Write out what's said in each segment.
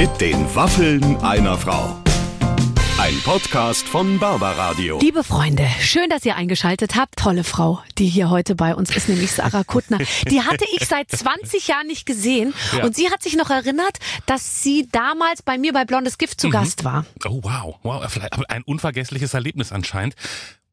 Mit den Waffeln einer Frau. Ein Podcast von Barbaradio. Liebe Freunde, schön, dass ihr eingeschaltet habt. Tolle Frau, die hier heute bei uns ist, nämlich Sarah Kuttner. Die hatte ich seit 20 Jahren nicht gesehen. Ja. Und sie hat sich noch erinnert, dass sie damals bei mir bei Blondes Gift zu Mhm. Gast war. Oh wow, wow, ein unvergessliches Erlebnis anscheinend.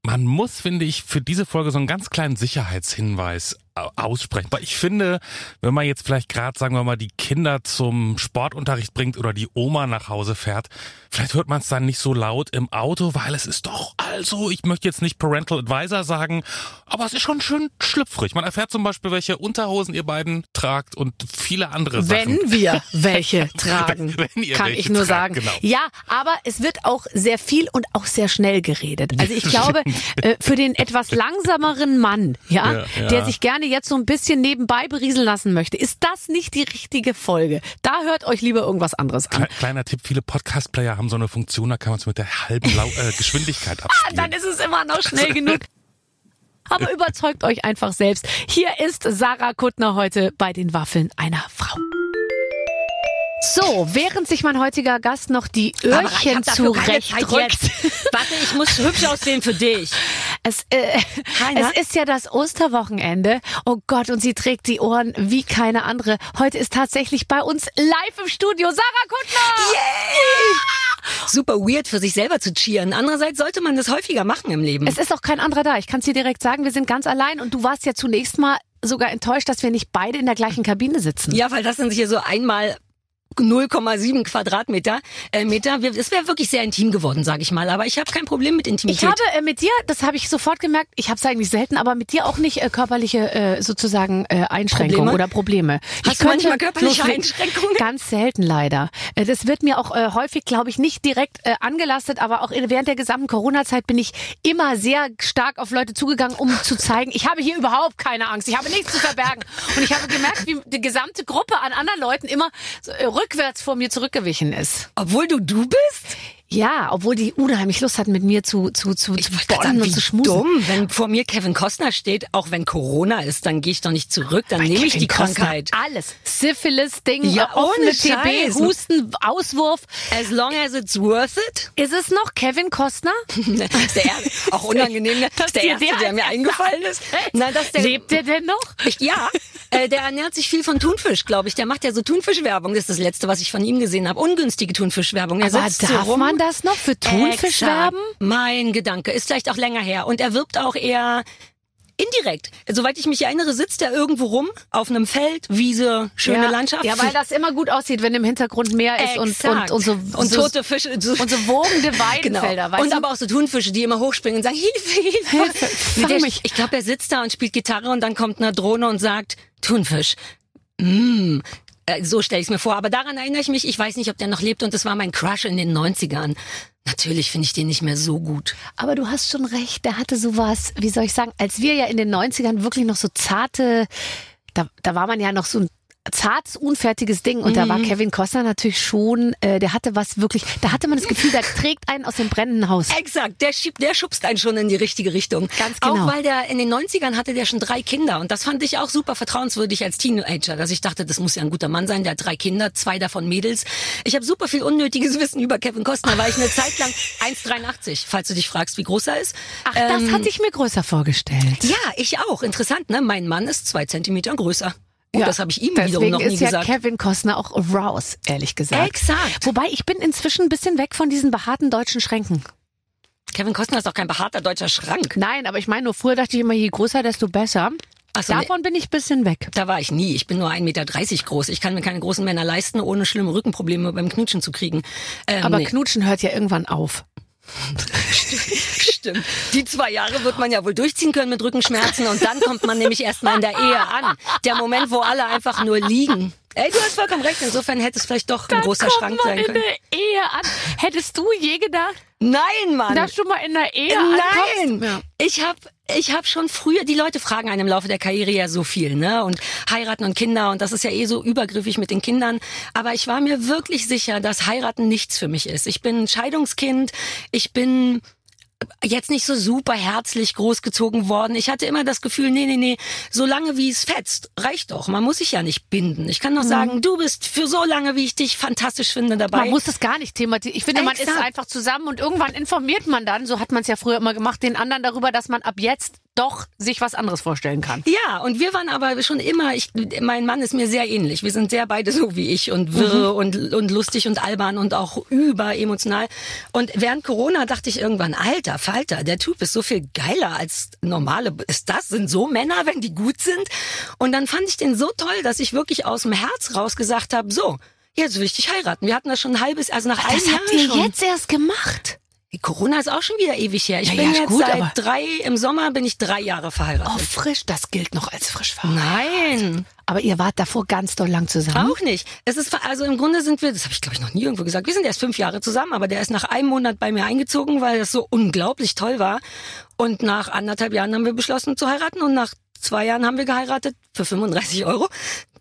Man muss, finde ich, für diese Folge so einen ganz kleinen Sicherheitshinweis aussprechen. Weil ich finde, wenn man jetzt vielleicht gerade, sagen wir mal, die Kinder zum Sportunterricht bringt oder die Oma nach Hause fährt, vielleicht hört man es dann nicht so laut im Auto, weil es ist doch, also, ich möchte jetzt nicht Parental Advisor sagen, aber es ist schon schön schlüpfrig. Man erfährt zum Beispiel, welche Unterhosen ihr beiden tragt und viele andere Sachen. Wenn wir welche tragen, Wenn ihr kann welche ich nur tragt, sagen. genau. Ja, aber es wird auch sehr viel und auch sehr schnell geredet. Also ich glaube, äh, für den etwas langsameren Mann, ja, Ja, ja. der sich gerne jetzt so ein bisschen nebenbei berieseln lassen möchte, ist das nicht die richtige Folge. Da hört euch lieber irgendwas anderes an. Kle- Kleiner Tipp, viele Podcast-Player haben so eine Funktion, da kann man es mit der halben Lau äh, Geschwindigkeit abspielen. Dann ist es immer noch schnell genug. Aber überzeugt euch einfach selbst. Hier ist Sarah Kuttner heute bei den Waffeln einer Frau. So, während sich mein heutiger Gast noch die Öhrchen jetzt. Warte, ich muss hübsch aussehen für dich. Es, äh, es ist ja das Osterwochenende. Oh Gott, und sie trägt die Ohren wie keine andere. Heute ist tatsächlich bei uns live im Studio Sarah Kuttner. Super weird für sich selber zu cheeren. Andererseits sollte man das häufiger machen im Leben. Es ist auch kein anderer da. Ich kann es dir direkt sagen, wir sind ganz allein und du warst ja zunächst mal sogar enttäuscht, dass wir nicht beide in der gleichen Kabine sitzen. ja, weil das sind hier so einmal 0,7 Quadratmeter. Äh, Meter. Es wäre wirklich sehr intim geworden, sage ich mal. Aber ich habe kein Problem mit Ich Intimität. habe äh, mit dir, das habe ich sofort gemerkt, ich habe es eigentlich selten, aber mit dir auch nicht äh, körperliche äh, sozusagen äh, Einschränkungen Probleme? oder Probleme. Hast ich du manchmal körperliche loslegen. Einschränkungen? Ganz selten leider. Äh, das wird mir auch äh, häufig, glaube ich, nicht direkt äh, angelastet, aber auch in, während der gesamten Corona-Zeit bin ich immer sehr stark auf Leute zugegangen, um zu zeigen, ich habe hier überhaupt keine Angst, ich habe nichts zu verbergen. Und ich habe gemerkt, wie die gesamte Gruppe an anderen Leuten immer so, äh, rückwärts vor mir zurückgewichen ist. Obwohl du du bist? Ja, obwohl die unheimlich Lust hatten, mit mir zu, zu, zu, zu grad bonnen sagen, und zu schmusen. dumm. Wenn vor mir Kevin Costner steht, auch wenn Corona ist, dann gehe ich doch nicht zurück. Dann nehme ich Kevin die Costner, Krankheit. Alles. Syphilis, Ding, Ja, äh, ohne TB. Husten, Auswurf. As long as it's worth it. Ist es noch Kevin Costner? Der auch unangenehm, ne? das ist der erste, der der mir eingefallen ist. Nein, das der, Lebt der denn noch? Ich, ja, äh, der ernährt sich viel von Thunfisch, glaube ich. Der macht ja so Thunfischwerbung. Das ist das Letzte, was ich von ihm gesehen habe. Ungünstige Thunfischwerbung. Er Aber sitzt so darf rum. man das noch für Thunfisch Exakt. werben? Mein Gedanke. Ist vielleicht auch länger her. Und er wirbt auch eher indirekt. Soweit ich mich erinnere, sitzt er irgendwo rum, auf einem Feld, Wiese, schöne ja. Landschaft. Ja, weil das immer gut aussieht, wenn im Hintergrund Meer ist und, und, und so, und so, tote Fische. So, und so wogende Genau. Weidenfelder. Weißt Und du? aber auch so Thunfische, die immer hochspringen und sagen, Hilfe, Hilfe. Hilfe, der, mich. ich glaube, er sitzt da und spielt Gitarre und dann kommt eine Drohne und sagt, Thunfisch. Mm. Äh, So stelle ich es mir vor. Aber daran erinnere ich mich, ich weiß nicht, ob der noch lebt und das war mein Crush in den 90ern. Natürlich finde ich den nicht mehr so gut. Aber du hast schon recht, der hatte sowas, wie soll ich sagen, als wir ja in den 90ern wirklich noch so zarte, da, da war man ja noch so ein zartes, unfertiges Ding und da war Kevin Costner natürlich schon, äh, der hatte was wirklich, da hatte man das Gefühl, der trägt einen aus dem brennenden Haus. Exakt, der schiebt, der schubst einen schon in die richtige Richtung. Ganz genau. Auch weil der in den 90ern hatte der schon drei Kinder und das fand ich auch super vertrauenswürdig als Teenager, dass ich dachte, das muss ja ein guter Mann sein, der hat drei Kinder, zwei davon Mädels. Ich habe super viel unnötiges Wissen über Kevin Costner, weil ich eine Zeit lang 1,83, falls du dich fragst, wie groß er ist. Ach, das Ähm, hatte ich mir größer vorgestellt. Ja, ich auch. Interessant, ne? Mein Mann ist zwei Zentimeter größer. Und das habe ich ihm wiederum noch nie ist ja gesagt. Kevin Costner auch raus, ehrlich gesagt. Exakt. Wobei ich bin inzwischen ein bisschen weg von diesen behaarten deutschen Schränken. Kevin Costner ist doch kein behaarter deutscher Schrank. Nein, aber ich meine, nur früher dachte ich immer, je größer, desto besser. So. Davon bin ich ein bisschen weg. Da war ich nie. Ich bin nur 1,30 Meter groß. Ich kann mir keine großen Männer leisten, ohne schlimme Rückenprobleme beim Knutschen zu kriegen. Ähm, Aber nee. Knutschen hört ja irgendwann auf. Stimmt. Die zwei Jahre wird man ja wohl durchziehen können mit Rückenschmerzen und dann kommt man nämlich erstmal in der Ehe an. Der Moment, wo alle einfach nur liegen. Ey, du hast vollkommen recht. Insofern hätte es vielleicht doch ein großer Schrank sein in können. der Ehe an. Hättest du je gedacht, Nein, Mann. dass du mal in der Ehe Nein? Ja. ich habe ich hab schon früher, die Leute fragen einem im Laufe der Karriere ja so viel, ne? Und heiraten und Kinder und das ist ja eh so übergriffig mit den Kindern. Aber ich war mir wirklich sicher, dass heiraten nichts für mich ist. Ich bin ein Scheidungskind, ich bin jetzt nicht so super herzlich großgezogen worden. Ich hatte immer das Gefühl, nee, nee, nee, so lange wie es fetzt, reicht doch. Man muss sich ja nicht binden. Ich kann Mhm. doch sagen, du bist für so lange, wie ich dich fantastisch finde, dabei. Man muss das gar nicht thematisieren. Ich finde, man ist Exakt. einfach zusammen und irgendwann informiert man dann, so hat man es ja früher immer gemacht, den anderen darüber, dass man ab jetzt doch sich was anderes vorstellen kann. Ja, und wir waren aber schon immer, ich, mein Mann ist mir sehr ähnlich. Wir sind sehr beide so wie ich und wirr Mhm. und, und lustig und albern und auch überemotional. Und während Corona dachte ich irgendwann, alter Falter, der Typ ist so viel geiler als normale. Ist das? Sind so Männer, wenn die gut sind? Und dann fand ich den so toll, dass ich wirklich aus dem Herz raus gesagt habe, so, jetzt will ich dich heiraten. Wir hatten das schon ein halbes, also nach einem Das Jahr habt ihr schon. jetzt erst gemacht. Corona ist auch schon wieder ewig her. Ich Ja, bin ja, jetzt gut, seit drei, im Sommer bin ich drei Jahre verheiratet. Oh, frisch, das gilt noch als frisch verheiratet. Nein. Aber ihr wart davor ganz doll lang zusammen. Auch nicht. Es ist also im Grunde sind wir, das habe ich glaube ich noch nie irgendwo gesagt. Wir sind erst fünf Jahre zusammen, aber der ist nach einem Monat bei mir eingezogen, weil das so unglaublich toll war. Und nach anderthalb Jahren haben wir beschlossen zu heiraten und nach zwei Jahren haben wir geheiratet für 35 Euro.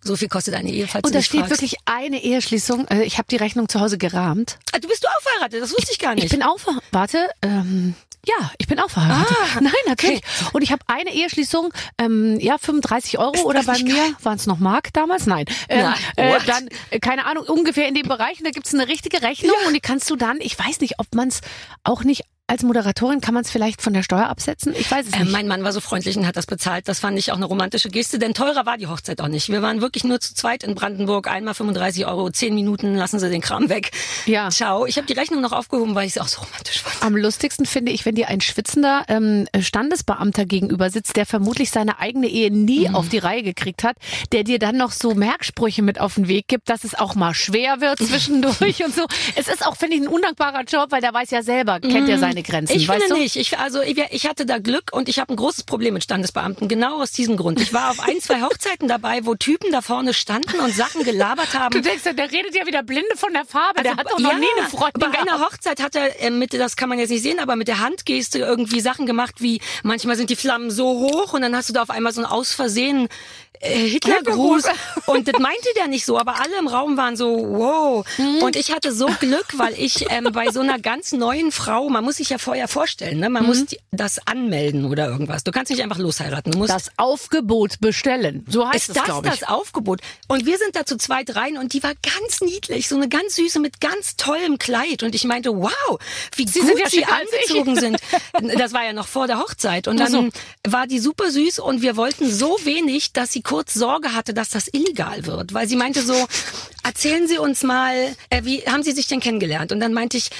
So viel kostet eine Ehe, falls Und da steht fragst. wirklich eine Eheschließung. Äh, Ich habe die Rechnung zu Hause gerahmt. Ah, du bist du auch verheiratet? Das wusste ich gar nicht. Ich bin auch ver Warte, ähm, ja, ich bin auch verheiratet. Ah, Nein, natürlich. Und ich habe eine Eheschließung, ähm, ja, 35 Euro oder bei mir waren es noch Mark damals? Nein. Ähm, Nein, äh, dann, äh, keine Ahnung, ungefähr in dem Bereich. Und da gibt's eine richtige Rechnung und die kannst du dann, ich weiß nicht, ob man es auch nicht als Moderatorin, kann man es vielleicht von der Steuer absetzen? Ich weiß es Äh, nicht. mein Mann war so freundlich und hat das bezahlt. Das fand ich auch eine romantische Geste, denn teurer war die Hochzeit auch nicht. Wir waren wirklich nur zu zweit in Brandenburg, einmal 35 Euro, 10 Minuten, lassen Sie den Kram weg. Ja. Ciao. Ich habe die Rechnung noch aufgehoben, weil ich es auch so romantisch fand. Am lustigsten finde ich, wenn dir ein schwitzender ähm, Standesbeamter gegenüber sitzt, der vermutlich seine eigene Ehe nie auf die Reihe gekriegt hat, der dir dann noch so Merksprüche mit auf den Weg gibt, dass es auch mal schwer wird zwischendurch und so. Es ist auch, finde ich, ein undankbarer Job, weil der weiß ja selber, kennt er seine Grenzen, Ich weißt finde du? nicht. Ich, also ich, ich hatte da Glück und ich habe ein großes Problem mit Standesbeamten. Genau aus diesem Grund. Ich war auf ein, zwei Hochzeiten dabei, wo Typen da vorne standen und Sachen gelabert haben. Du denkst, der redet ja wieder blinde von der Farbe, der hat doch noch Also, ja, nie eine Freundin Bei gehabt. einer Hochzeit hat er äh, mit, das kann man jetzt nicht sehen, aber mit der Handgeste irgendwie Sachen gemacht, wie manchmal sind die Flammen so hoch und dann hast du da auf einmal so ein aus Versehen Hitlergruß. Und das meinte der nicht so, aber alle im Raum waren so, wow. Mhm. Und ich hatte so Glück, weil ich ähm, bei so einer ganz neuen Frau, man muss sich ja vorher vorstellen, ne? man Mhm. muss die, das anmelden oder irgendwas. Du kannst nicht einfach losheiraten. Du musst Das Aufgebot bestellen. So heißt ist es, das glaube ich. das Aufgebot? Und wir sind da zu zweit rein und die war ganz niedlich, so eine ganz süße mit ganz tollem Kleid. Und ich meinte, wow, wie Sie gut ja sie angezogen sind. Das war ja noch vor der Hochzeit. Und dann so. war die super süß und wir wollten so wenig, dass sie kurz Sorge hatte, dass das illegal wird. Weil sie meinte so, erzählen Sie uns mal, äh, wie haben Sie sich denn kennengelernt? Und dann meinte ich,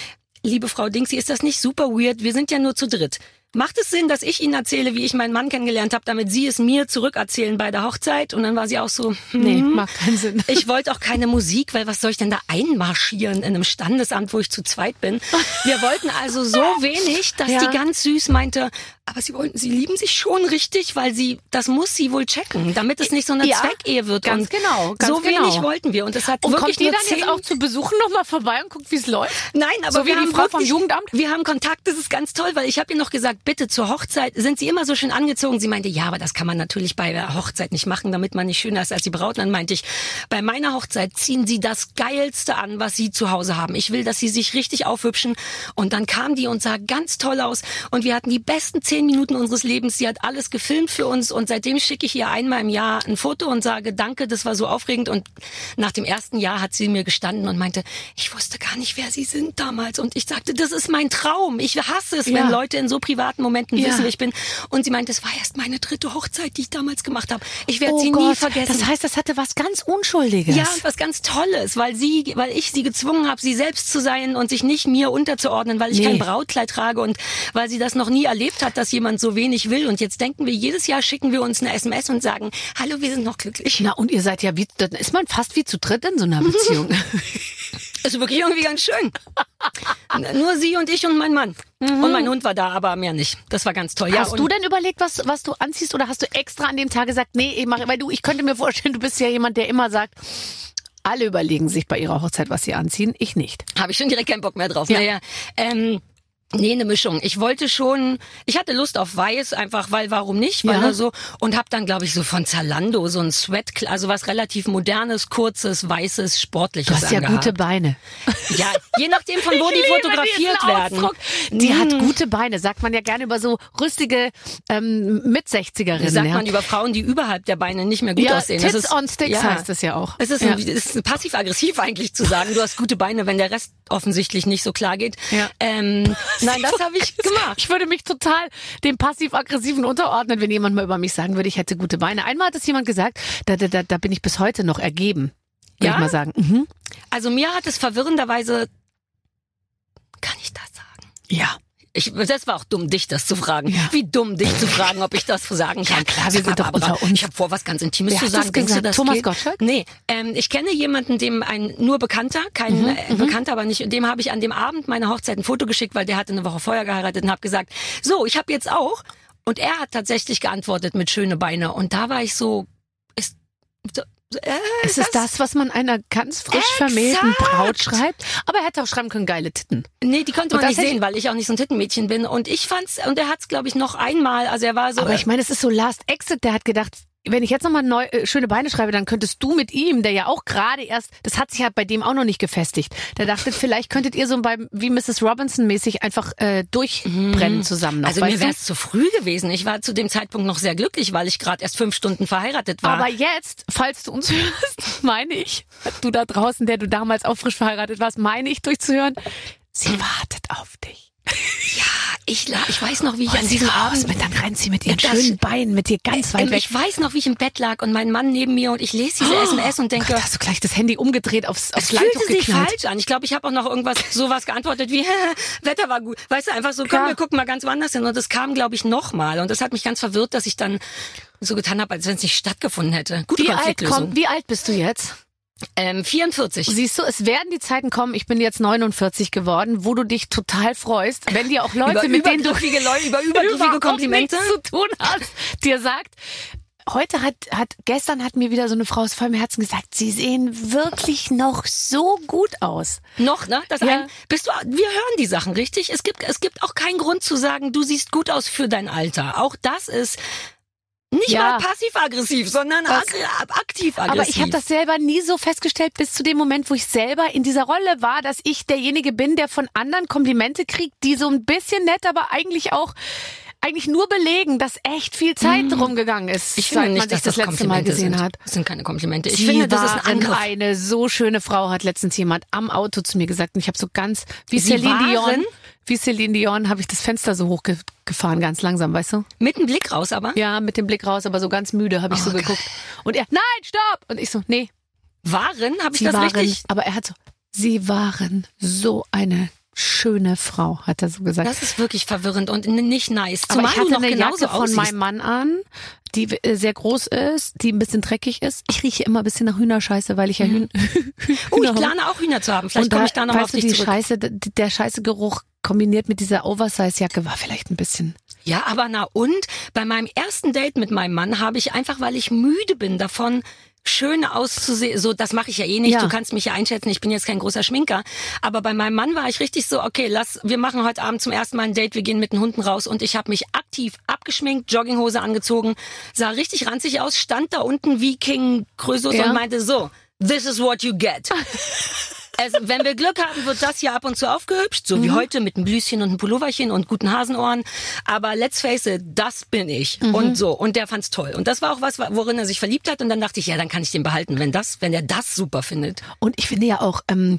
liebe Frau Dingsy, ist das nicht super weird? Wir sind ja nur zu dritt. Macht es Sinn, dass ich Ihnen erzähle, wie ich meinen Mann kennengelernt habe, damit Sie es mir zurückerzählen bei der Hochzeit? Und dann war sie auch so, hm, Nee, macht keinen Sinn. ich wollte auch keine Musik, weil was soll ich denn da einmarschieren in einem Standesamt, wo ich zu zweit bin? Wir wollten also so wenig, dass Ja. die ganz süß meinte, aber sie wollten, sie lieben sich schon richtig, weil sie, das muss sie wohl checken, damit es nicht so eine Ja, Zweckehe wird. ganz und genau, ganz so wenig genau. wollten wir. Und das hat Und wirklich kommt die nur dann zehn jetzt auch zu besuchen nochmal vorbei und guckt, wie es läuft? Nein, aber So wie wir die haben Frau vom wirklich, Jugendamt? Wir haben Kontakt, das ist ganz toll, weil ich habe ihr noch gesagt, bitte zur Hochzeit sind Sie immer so schön angezogen. Sie meinte, ja, aber das kann man natürlich bei der Hochzeit nicht machen, damit man nicht schöner ist als die Braut. Und dann meinte ich, bei meiner Hochzeit ziehen Sie das Geilste an, was Sie zu Hause haben. Ich will, dass Sie sich richtig aufhübschen. Und dann kam die und sah ganz toll aus. Und wir hatten die besten zehn Minuten unseres Lebens. Sie hat alles gefilmt für uns. Und seitdem schicke ich ihr einmal im Jahr ein Foto und sage, danke, das war so aufregend. Und nach dem ersten Jahr hat sie mir gestanden und meinte, ich wusste gar nicht, wer Sie sind damals. Und ich sagte, das ist mein Traum. Ich hasse es, Ja. wenn Leute in so privaten Momenten Ja. wissen, wer ich bin. Und sie meinte, es war erst meine dritte Hochzeit, die ich damals gemacht habe. Ich werde oh sie Gott, nie vergessen. Das heißt, das hatte was ganz Unschuldiges. Ja, und was ganz Tolles, weil sie, weil ich sie gezwungen habe, sie selbst zu sein und sich nicht mir unterzuordnen, weil ich Nee. kein Brautkleid trage und weil sie das noch nie erlebt hat, dass jemand so wenig will. Und jetzt denken wir, jedes Jahr schicken wir uns eine SMS und sagen, hallo, wir sind noch glücklich. Na, und ihr seid ja wie, dann ist man fast wie zu dritt in so einer Beziehung. Ist wirklich irgendwie ganz schön. Nur sie und ich und mein Mann. Und mein Hund war da, aber mehr nicht. Das war ganz toll. Mhm. hast du denn überlegt, was, was du anziehst oder hast du extra an dem Tag gesagt, nee, ich mache, weil du, ich könnte mir vorstellen, du bist ja jemand, der immer sagt, alle überlegen sich bei ihrer Hochzeit, was sie anziehen, ich nicht. Habe ich schon direkt keinen Bock mehr drauf. Ja. Naja, ähm, Nee, eine Mischung. Ich wollte schon, ich hatte Lust auf weiß, einfach weil warum nicht, weil Ja. so und habe dann glaube ich so von Zalando so ein Sweat, also was relativ modernes, kurzes, weißes, sportliches Du hast ja angehabt. gute Beine. Ja, je nachdem von wo Ich die fotografiert werden. Ausdruck. Die hat Mm. gute Beine, sagt man ja gerne über so rüstige ähm, Mit-60erinnen. sagt ja. man über Frauen, die überhalb der Beine nicht mehr gut ja, aussehen. Tits das ist, on Sticks ja. heißt es ja auch. Es ist, ja. ein, es ist passiv-aggressiv eigentlich zu sagen, du hast gute Beine, wenn der Rest offensichtlich nicht so klar geht. Ja. Ähm, nein, das habe ich gemacht. Ich würde mich total dem passiv-aggressiven unterordnen, wenn jemand mal über mich sagen würde, ich hätte gute Beine. Einmal hat es jemand gesagt, da, da, da, bin ich bis heute noch ergeben. Würde Ja? ich mal sagen. Mhm. Also mir hat es verwirrenderweise, kann ich das sagen? Ja. Ich, das war auch dumm, dich das zu fragen. Ja. Wie dumm, dich zu fragen, ob ich das sagen kann. Ja, klar, wir sind doch unter uns. Ich habe vor, was ganz Intimes Wer zu sagen. Denkst du, das Thomas geht? Gottschalk? Nee, ähm, ich kenne jemanden, dem ein nur Bekannter, kein Mhm, äh, Bekannter, aber nicht, dem habe ich an dem Abend meiner Hochzeit ein Foto geschickt, weil der hatte eine Woche vorher geheiratet und habe gesagt, so, ich habe jetzt auch. Und er hat tatsächlich geantwortet mit schöne Beine. Und da war ich so, ist, äh, Es ist das, was man einer ganz frisch vermählten Exakt. Braut schreibt. Aber er hätte auch schreiben können, geile Titten. Nee, die konnte man nicht sehen, weil ich auch nicht so ein Tittenmädchen bin. Und ich fand's, und er hat's, glaube ich, noch einmal, also er war so. Aber ich meine, es ist so Last Exit, der hat gedacht, wenn ich jetzt nochmal neu, äh, schöne Beine schreibe, dann könntest du mit ihm, der ja auch gerade erst, das hat sich ja bei dem auch noch nicht gefestigt. Der dachte, vielleicht könntet ihr so beim, wie Mrs. Robinson mäßig einfach äh, durchbrennen zusammen noch. also mir wäre es zu früh gewesen. Ich war zu dem Zeitpunkt noch sehr glücklich, weil ich gerade erst fünf Stunden verheiratet war. Aber jetzt, falls du uns hörst, meine ich, du da draußen, der du damals auch frisch verheiratet warst, meine ich durchzuhören, sie wartet auf dich. Ich, la- ich weiß noch, wie ich Hol an sie diesem raus, Abend mit, dann rennt sie mit ihren schönen Beinen, mit dir ganz weit Ähm, weg. Ich weiß noch, wie ich im Bett lag und mein Mann neben mir und ich lese diese SMS und denke, Gott, hast du gleich das Handy umgedreht aufs, aufs es fühlte sich geknallt. falsch an. Ich glaube, ich habe auch noch irgendwas sowas geantwortet wie Wetter war gut. Weißt du, einfach so, komm, Ja. wir gucken mal ganz woanders hin. Und das kam, glaube ich, nochmal. Und das hat mich ganz verwirrt, dass ich dann so getan habe, als wenn es nicht stattgefunden hätte. Gute Wie alt, komm, wie alt bist du jetzt? Ähm, 44. Siehst du, es werden die Zeiten kommen, ich bin jetzt 49 geworden, wo du dich total freust, wenn dir auch Leute, über mit denen du Leute, über übergriffige Komplimente. zu tun hast, dir sagt, heute hat, hat, gestern hat mir wieder so eine Frau aus vollem Herzen gesagt, sie sehen wirklich noch so gut aus. Noch, ne? Das Ja. ein, bist du, wir hören die Sachen, richtig? Es gibt, es gibt auch keinen Grund zu sagen, du siehst gut aus für dein Alter. Auch das ist nicht Ja. mal passiv-aggressiv, sondern aktiv-aggressiv. Aber ich habe das selber nie so festgestellt, bis zu dem Moment, wo ich selber in dieser Rolle war, dass ich derjenige bin, der von anderen Komplimente kriegt, die so ein bisschen nett, aber eigentlich auch eigentlich nur belegen, dass echt viel Zeit rumgegangen ist, Mhm. Ich finde seit nicht, man sich das, das letzte Mal gesehen sind. hat. Das sind keine Komplimente. Ich Sie finde, das ist ein Angriff. eine so schöne Frau, hat letztens jemand am Auto zu mir gesagt. Und ich habe so ganz, wie Sie Celine waren? Dion, wie Celine Dion, habe ich das Fenster so hochgefahren, ganz langsam, weißt du? Mit einem Blick raus aber. Ja, mit dem Blick raus, aber so ganz müde habe ich so Oh, geil. geguckt. Und er, nein, stopp! Und ich so, nee, Waren, habe ich sie das waren, richtig? aber er hat so, sie waren so eine schöne Frau, hat er so gesagt. Das ist wirklich verwirrend und nicht nice. aber Zumal ich hatte noch eine genauso Jacke von meinem Mann an, die äh, sehr groß ist, die ein bisschen dreckig ist. Ich rieche immer ein bisschen nach Hühnerscheiße, weil ich ja Hühn Oh, ich Hühner- plane auch Hühner zu haben. Vielleicht komme ich da nochmal weißt auf du, dich die zurück. Scheiße, der scheiße Geruch kombiniert mit dieser Oversize-Jacke war vielleicht ein bisschen. Ja, aber na und? Bei meinem ersten Date mit meinem Mann habe ich einfach, weil ich müde bin davon, schön auszusehen, so das mache ich ja eh nicht, Ja. du kannst mich ja einschätzen, ich bin jetzt kein großer Schminker, aber bei meinem Mann war ich richtig so, okay, lass, wir machen heute Abend zum ersten Mal ein Date, wir gehen mit den Hunden raus. Und ich habe mich aktiv abgeschminkt, Jogginghose angezogen, sah richtig ranzig aus, stand da unten wie King Krösus Ja. und meinte so, this is what you get. Also, wenn wir Glück haben, wird das hier ab und zu aufgehübscht, so wie heute mit einem Blüschen und einem Pulloverchen und guten Hasenohren. Aber let's face it, das bin ich. Und so. Und der fand's toll. Und das war auch was, worin er sich verliebt hat. Und dann dachte ich, ja, dann kann ich den behalten, wenn das, wenn er das super findet. Und ich finde ja auch, ähm,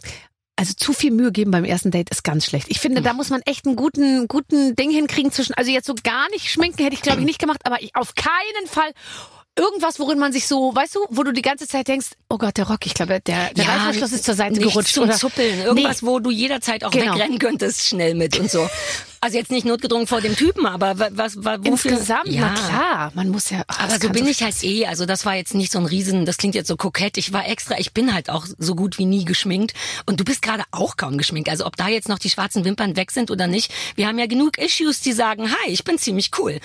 also zu viel Mühe geben beim ersten Date ist ganz schlecht. Ich finde, da muss man echt einen guten, guten Ding hinkriegen zwischen, also jetzt so gar nicht schminken hätte ich glaube ich nicht gemacht, aber ich, auf keinen Fall irgendwas, worin man sich so, weißt du, wo du die ganze Zeit denkst, oh Gott, der Rock, ich glaube, der, der Reißverschluss ist zur Seite gerutscht. zum oder Zuppeln. Irgendwas, Nee. wo du jederzeit auch Genau. wegrennen könntest, schnell mit und so. Also jetzt nicht notgedrungen vor dem Typen, aber wa- was, wa- wofür? Insgesamt, ja. na klar, man muss ja. ach, Aber so bin ich halt eh. Also das war jetzt nicht so ein Riesen, das klingt jetzt so kokett. Ich war extra, ich bin halt auch so gut wie nie geschminkt. Und du bist gerade auch kaum geschminkt. Also ob da jetzt noch die schwarzen Wimpern weg sind oder nicht. Wir haben ja genug Issues, die sagen, hi, ich bin ziemlich cool.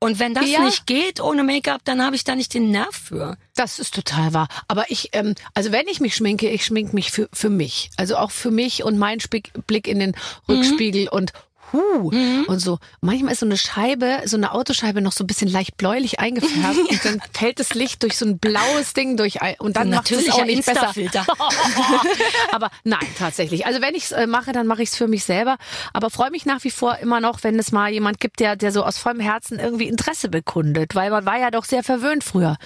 Und wenn das Ja. nicht geht ohne Make-up, dann habe ich da nicht den Nerv für. Das ist total wahr. Aber ich, ähm, also wenn ich mich schminke, ich schminke mich für, für mich. Also auch für mich und meinen Spick, Blick in den Rückspiegel und huh, und so. Manchmal ist so eine Scheibe, so eine Autoscheibe noch so ein bisschen leicht bläulich eingefärbt und dann fällt das Licht durch so ein blaues Ding durch ein- und dann macht es auch nicht besser. Aber nein, tatsächlich. Also wenn ich es äh, mache, dann mache ich es für mich selber. Aber freue mich nach wie vor immer noch, wenn es mal jemand gibt, der, der so aus vollem Herzen irgendwie Interesse bekundet. Weil man war ja doch sehr verwöhnt früher.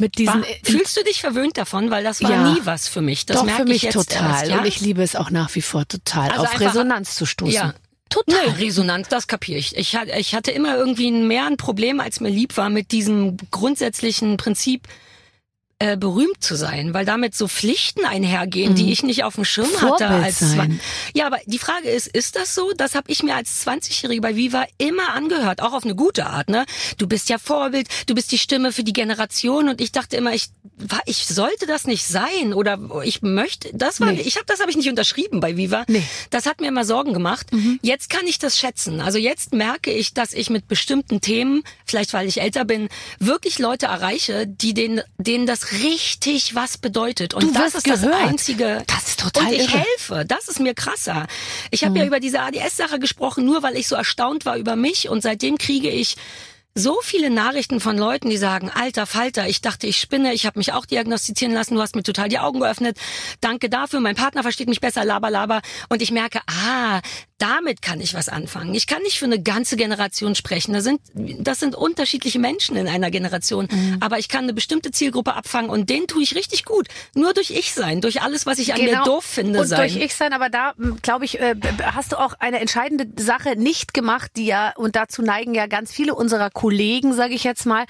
Mit diesen. War, fühlst du dich verwöhnt davon? Weil das war Ja. nie was für mich. Das doch, merke für mich ich jetzt total. Erst, ja? Und ich liebe es auch nach wie vor total, Also auf Resonanz zu stoßen. Ja. Total. Nee, Resonanz, das kapiere ich. Ich ich hatte immer irgendwie mehr ein Problem, als mir lieb war, mit diesem grundsätzlichen Prinzip, äh, berühmt zu sein, weil damit so Pflichten einhergehen, die ich nicht auf dem Schirm hatte Mhm. Vorbild als Zwa- sein. Ja, aber die Frage ist, ist das so? Das habe ich mir als 20-Jährige bei Viva immer angehört, auch auf eine gute Art, ne? Du bist ja Vorbild, du bist die Stimme für die Generation und ich dachte immer, ich ich sollte das nicht sein oder ich möchte, das war Nee. ich habe das habe ich nicht unterschrieben bei Viva. Nee. Das hat mir immer Sorgen gemacht. Mhm. Jetzt kann ich das schätzen. Also jetzt merke ich, dass ich mit bestimmten Themen, vielleicht weil ich älter bin, wirklich Leute erreiche, die denen, denen das richtig was bedeutet. Und Du das ist das gehört. Einzige. Das ist total Und ich irre. helfe. Das ist mir krasser. Ich habe Mhm. ja über diese ADS-Sache gesprochen, nur weil ich so erstaunt war über mich. Und seitdem kriege ich so viele Nachrichten von Leuten, die sagen, alter Falter, ich dachte, ich spinne, ich habe mich auch diagnostizieren lassen, du hast mir total die Augen geöffnet. Danke dafür, mein Partner versteht mich besser, laber, laber. Und ich merke, ah, damit kann ich was anfangen. Ich kann nicht für eine ganze Generation sprechen. Das sind, das sind unterschiedliche Menschen in einer Generation. Aber ich kann eine bestimmte Zielgruppe abfangen und denen tue ich richtig gut. Nur durch ich sein, durch alles, was ich an mir doof finde Genau. Und sein. durch ich sein, aber da glaube ich, äh, hast du auch eine entscheidende Sache nicht gemacht, die ja, und dazu neigen ja ganz viele unserer Kollegen, sage ich jetzt mal,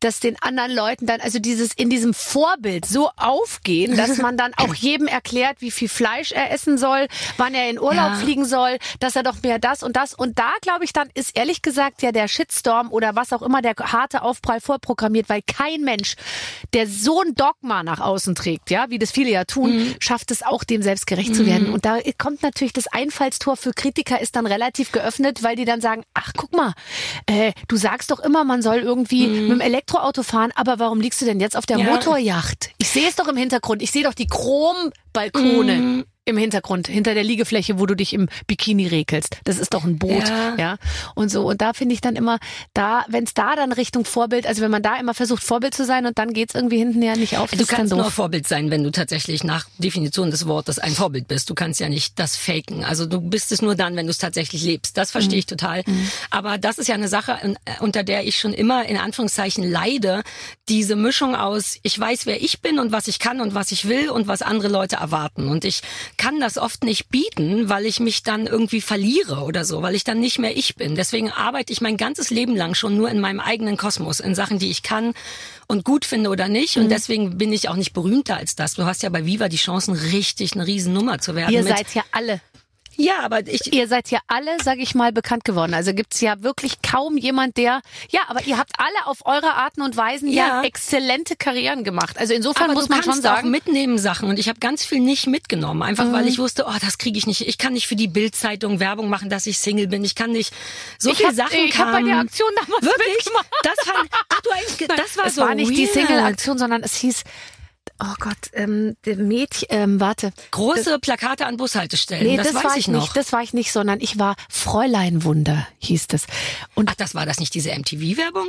dass den anderen Leuten dann, also dieses in diesem Vorbild so aufgehen, dass man dann auch jedem erklärt, wie viel Fleisch er essen soll, wann er in Urlaub Ja. fliegen soll, dass er doch mehr das und das. Und da glaube ich dann ist ehrlich gesagt ja der Shitstorm oder was auch immer der harte Aufprall vorprogrammiert, weil kein Mensch, der so ein Dogma nach außen trägt, ja, wie das viele ja tun, Mhm. schafft es auch, dem selbst gerecht zu werden. Und da kommt natürlich das Einfallstor für Kritiker ist dann relativ geöffnet, weil die dann sagen, ach guck mal, äh, du sagst doch immer, man soll irgendwie mit dem Elektroauto fahren, aber warum liegst du denn jetzt auf der Mhm. Ja. Motorjacht? Ich sehe es doch im Hintergrund, ich sehe doch die Chrombalkone. Mhm. Im Hintergrund, hinter der Liegefläche, wo du dich im Bikini regelst. Das ist doch ein Boot, ja. Ja. Und so. Und da finde ich dann immer, da, wenn es da dann Richtung Vorbild, also wenn man da immer versucht, Vorbild zu sein und dann geht's irgendwie hinten ja nicht auf, Du kannst nur. Vorbild sein, wenn du tatsächlich nach Definition des Wortes ein Vorbild bist. Du kannst ja nicht das faken. Also du bist es nur dann, wenn du es tatsächlich lebst. Das verstehe Mhm. ich total. Aber das ist ja eine Sache, unter der ich schon immer in Anführungszeichen leide. Diese Mischung aus, ich weiß, wer ich bin und was ich kann und was ich will und was andere Leute erwarten. Und ich kann das oft nicht bieten, weil ich mich dann irgendwie verliere oder so, weil ich dann nicht mehr ich bin. Deswegen arbeite ich mein ganzes Leben lang schon nur in meinem eigenen Kosmos, in Sachen, die ich kann und gut finde oder nicht. Mhm. Und deswegen bin ich auch nicht berühmter als das. Du hast ja bei Viva die Chancen, richtig eine Riesennummer zu werden. Ihr seid ja alle ja, aber ich, Ihr seid ja alle, sag ich mal, bekannt geworden. Also gibt's ja wirklich kaum jemand, der. Ja, aber ihr habt alle auf eure Arten und Weisen ja, Ja. exzellente Karrieren gemacht. Also insofern aber muss man schon sagen. auch mitnehmen Sachen und ich habe ganz viel nicht mitgenommen, einfach weil ich wusste, oh, das kriege ich nicht. Ich kann nicht für die Bildzeitung Werbung machen, dass ich Single bin. Ich kann nicht so ich viele hab, Sachen ich habe bei der Aktion damals Wirklich? Das fand, ach du das war es so war nicht die weird. Single-Aktion, sondern es hieß. Oh Gott, ähm, der Mädchen, ähm, warte. Große Plakate an Bushaltestellen, Nee, das, das, weiß war ich noch. nicht, das war ich nicht, sondern ich war Fräulein Wunder, hieß das. Und Ach, das war das nicht diese MTV-Werbung?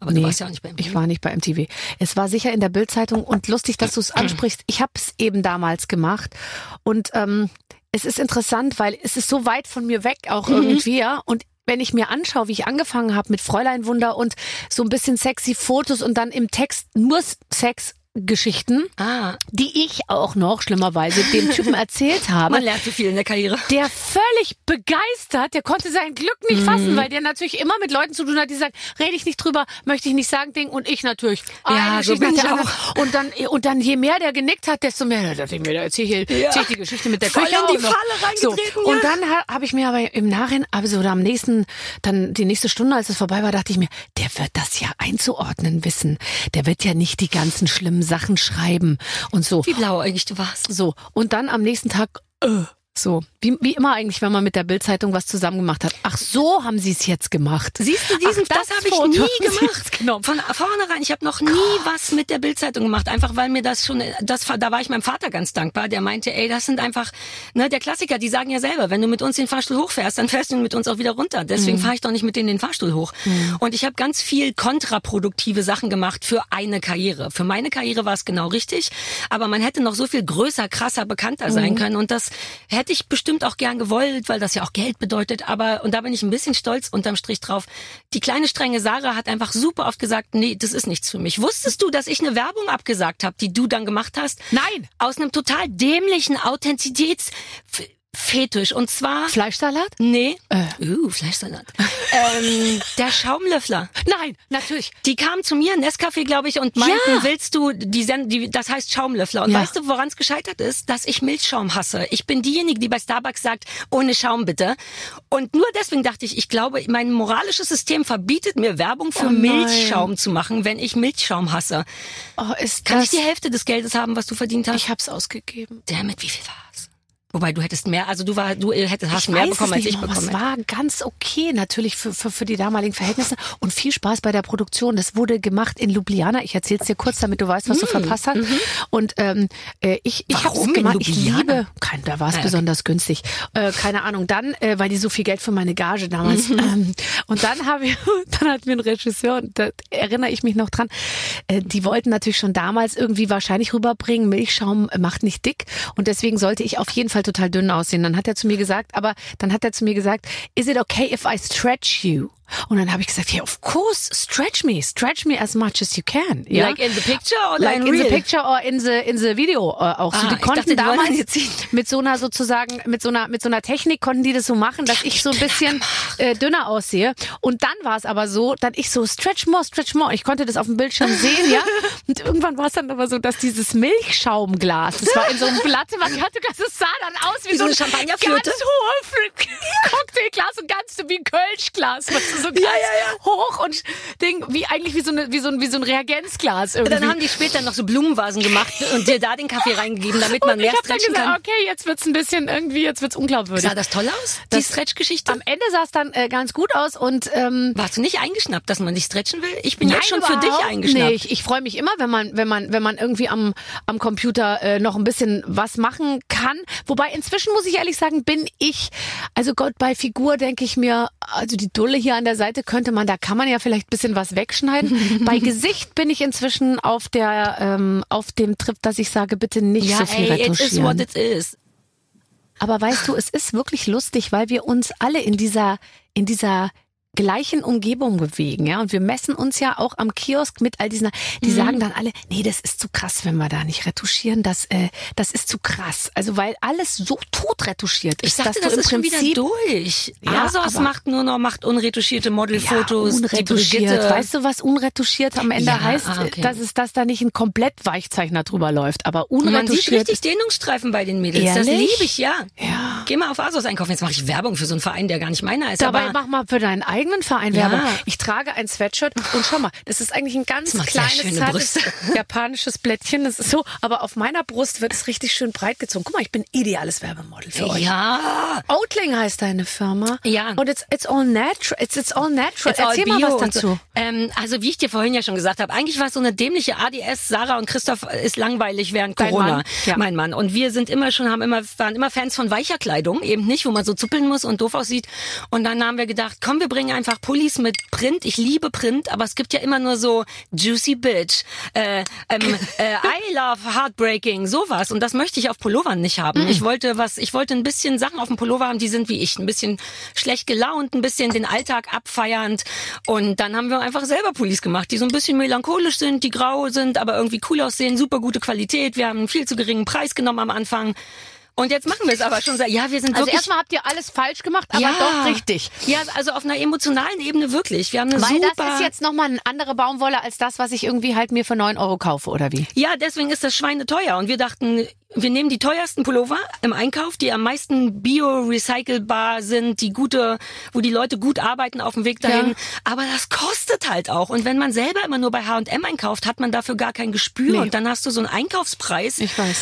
Aber du Nee, warst ja auch nicht bei MTV. Ich war nicht bei MTV. Es war sicher in der Bildzeitung und lustig, dass du es ansprichst. Ich habe es eben damals gemacht und ähm, es ist interessant, weil es ist so weit von mir weg auch Mhm. irgendwie ja und wenn ich mir anschaue, wie ich angefangen habe mit Fräulein Wunder und so ein bisschen sexy Fotos und dann im Text nur Sex Geschichten, Ah, die ich auch noch schlimmerweise dem Typen erzählt habe man lernt so viel in der Karriere. der völlig begeistert, der konnte sein Glück nicht fassen, weil der natürlich immer mit Leuten zu tun hat, die sagen, rede ich nicht drüber, möchte ich nicht sagen, Ding und ich natürlich. Ja, Eine so bin ich anderen. Und dann und dann je mehr der genickt hat, desto mehr da dachte ich mir, da erzähl ich, Ja. die Geschichte mit der Voll Küche in die auch. Falle so. Und ja. dann ha, habe ich mir aber im Nachhinein, also oder am nächsten dann die nächste Stunde, als es vorbei war, dachte ich mir, der wird das ja einzuordnen wissen. Der wird ja nicht die ganzen schlimmen Sachen schreiben und so. Wie blauäugig du warst. So, und dann am nächsten Tag, äh, So, wie, wie immer eigentlich, wenn man mit der Bildzeitung was zusammen gemacht hat. Ach, so haben sie es jetzt gemacht. Siehst du, diesen, Ach, das, das habe ich nie gemacht. genommen. Von vornherein, ich habe noch nie was mit der Bildzeitung gemacht, einfach weil mir das schon, das, da war ich meinem Vater ganz dankbar. Der meinte, ey, das sind einfach, ne, der Klassiker. Die sagen ja selber, wenn du mit uns den Fahrstuhl hochfährst, dann fährst du mit uns auch wieder runter. Deswegen Mhm. fahre ich doch nicht mit denen den Fahrstuhl hoch. Und ich habe ganz viel kontraproduktive Sachen gemacht für eine Karriere. Für meine Karriere war es genau richtig, aber man hätte noch so viel größer, krasser, bekannter Mhm. sein können. Und das hätte ich bestimmt auch gern gewollt, weil das ja auch Geld bedeutet. Aber, und da bin ich ein bisschen stolz unterm Strich drauf. Die kleine strenge Sarah hat einfach super oft gesagt, nee, das ist nichts für mich. Wusstest du, dass ich eine Werbung abgesagt habe, die du dann gemacht hast? Nein. Aus einem total dämlichen Authentizitätsfetisch. Und zwar... Fleischsalat? Nee. Äh. Uh, Fleischsalat. ähm, der Schaumlöffler. Nein, natürlich. Die kamen zu mir, Nescafé, glaube ich, und meinten, Ja. willst du die, Sen die das heißt Schaumlöffler. Und Ja. weißt du, woran es gescheitert ist? Dass ich Milchschaum hasse. Ich bin diejenige, die bei Starbucks sagt, ohne Schaum bitte. Und nur deswegen dachte ich, ich glaube, mein moralisches System verbietet mir Werbung für Oh. Milchschaum zu machen, wenn ich Milchschaum hasse. Oh, ist Kann das... ich die Hälfte des Geldes haben, was du verdient hast? ich hab's ausgegeben. Damit, wie viel war's? Wobei du hättest mehr, also du war, du hättest hast ich mehr bekommen, als ich bekommen Es war ganz okay, natürlich für, für, für die damaligen Verhältnisse. Und viel Spaß bei der Produktion. Das wurde gemacht in Ljubljana. Ich erzähle es dir kurz, damit du weißt, was du verpasst hast. Und ähm, äh, ich, ich habe Hm, es gemacht. Ich liebe, kein, da war es Ah, okay. besonders günstig. Äh, keine Ahnung. Dann, äh, weil die so viel Geld für meine Gage damals. ähm, und dann habe ich, dann hat mir ein Regisseur, und da erinnere ich mich noch dran, äh, die wollten natürlich schon damals irgendwie wahrscheinlich rüberbringen, Milchschaum macht nicht dick. Und deswegen sollte ich auf jeden Fall total dünn aussehen. Dann hat er zu mir gesagt, aber dann hat er zu mir gesagt, is it okay if I stretch you? Und dann habe ich gesagt, yeah, of course, stretch me, stretch me as much as you can. Ja? Like in the picture or like like, in real? the picture or in the in the video äh, auch so. Ah, Die ich konnten dachte, die damals sehen. mit so einer sozusagen mit so einer mit so einer Technik konnten die das so machen, dass ich so ein bisschen äh, dünner aussehe. Und dann war es aber so, dann ich so stretch more, stretch more. Ich konnte das auf dem Bildschirm sehen, ja. Und irgendwann war es dann aber so, dass dieses Milchschaumglas, das war in so einem Blatt, man hatte das sah dann aus wie, Wie so so ein Champagnerflöte? ganz hohe Cocktailglas und ganz wie ein Kölschglas, du, so ganz Ja, ja, ja. hoch und Ding wie eigentlich wie so eine wie so ein wie so ein Reagenzglas irgendwie. Dann haben die später noch so Blumenvasen gemacht und dir da den Kaffee reingegeben, damit man und mehr ich habe dann stretchen gesagt, kann. okay, jetzt wird's ein bisschen irgendwie, jetzt wird's unglaubwürdig. Sah das toll aus? Die Das- Stretch-Geschichte? Am Ende sah es dann äh, ganz gut aus und ähm, Warst du nicht eingeschnappt, dass man dich stretchen will? Ich bin jetzt schon für dich eingeschnappt. nicht. Ich freue mich immer, wenn man, wenn man, wenn man irgendwie am, am Computer äh, noch ein bisschen was machen kann. Wobei inzwischen muss ich ehrlich sagen, bin ich, also Gott bei Figur denke ich mir, also die Dulle hier an der Seite könnte man, da kann man ja vielleicht ein bisschen was wegschneiden. bei Gesicht bin ich inzwischen auf der, ähm, auf dem Trip, dass ich sage, bitte nicht Ja, so viel ey, it is retuschieren. what it is. Aber weißt du, es ist wirklich lustig, weil wir uns alle in dieser, in dieser gleichen Umgebung bewegen, ja, und wir messen uns ja auch am Kiosk mit all diesen, die Mhm. sagen dann alle, nee, das ist zu krass, wenn wir da nicht retuschieren, das, äh, das ist zu krass, also weil alles so tot retuschiert ist, Ich dachte, das ist schon wieder Prinzip durch. Ja, Asos aber- macht nur noch, macht unretuschierte Modelfotos. ja, unretuschiert. Weißt du, was unretuschiert am Ende Ja, heißt? ah, okay. Dass es, dass da nicht ein komplett Weichzeichner drüber läuft, aber Und man sieht unretuschiert. richtig Dehnungsstreifen bei den Mädels. Das Ehrlich? liebe ich, ja. Ja. Geh mal auf Asos einkaufen. Jetzt mache ich Werbung für so einen Verein, der gar nicht meiner ist. Dabei mach mal für deinen eigenen Verein Ja. Werbung. Ich trage ein Sweatshirt und schau mal, das ist eigentlich ein ganz kleines, zartes, japanisches Blättchen. Das ist so, aber auf meiner Brust wird es richtig schön breit gezogen. Guck mal, ich bin ideales Werbemodel für euch. ja. Oatling heißt deine Firma. Ja. Und it's, it's all natural. It's, it's all natural. It's all Erzähl mal bio was dazu. So. Ähm, also wie ich dir vorhin ja schon gesagt habe, eigentlich war es so eine dämliche ADS. Sarah und Christoph ist langweilig während Corona. Mann, ja. Mein Mann. Und wir sind immer schon, haben immer, waren immer Fans von weicher Kleidung, eben nicht, wo man so zuppeln muss und doof aussieht. Und dann haben wir gedacht, komm, wir bringen einfach Pullis mit Print. Ich liebe Print, aber es gibt ja immer nur so Juicy Bitch, äh, ähm, äh, I love Heartbreaking, sowas. Und das möchte ich auf Pullovern nicht haben. Ich wollte was, ich wollte ein bisschen Sachen auf dem Pullover haben, die sind wie ich, ein bisschen schlecht gelaunt, ein bisschen den Alltag abfeiernd. Und dann haben wir einfach selber Pullis gemacht, die so ein bisschen melancholisch sind, die grau sind, aber irgendwie cool aussehen, super gute Qualität. Wir haben einen viel zu geringen Preis genommen am Anfang. Und jetzt machen wir es aber schon seit, ja, wir sind Also wirklich erstmal habt ihr alles falsch gemacht, aber ja, doch richtig. Ja, also auf einer emotionalen Ebene wirklich. Wir haben eine Weil super das ist jetzt nochmal eine andere Baumwolle als das, was ich irgendwie halt mir für neun Euro kaufe, oder wie? Ja, deswegen ist das Schweine teuer. Und wir dachten, wir nehmen die teuersten Pullover im Einkauf, die am meisten bio-recycelbar sind, die gute, wo die Leute gut arbeiten auf dem Weg dahin. Ja. Aber das kostet halt auch. Und wenn man selber immer nur bei H&M einkauft, hat man dafür gar kein Gespür. Nee. Und dann hast du so einen Einkaufspreis,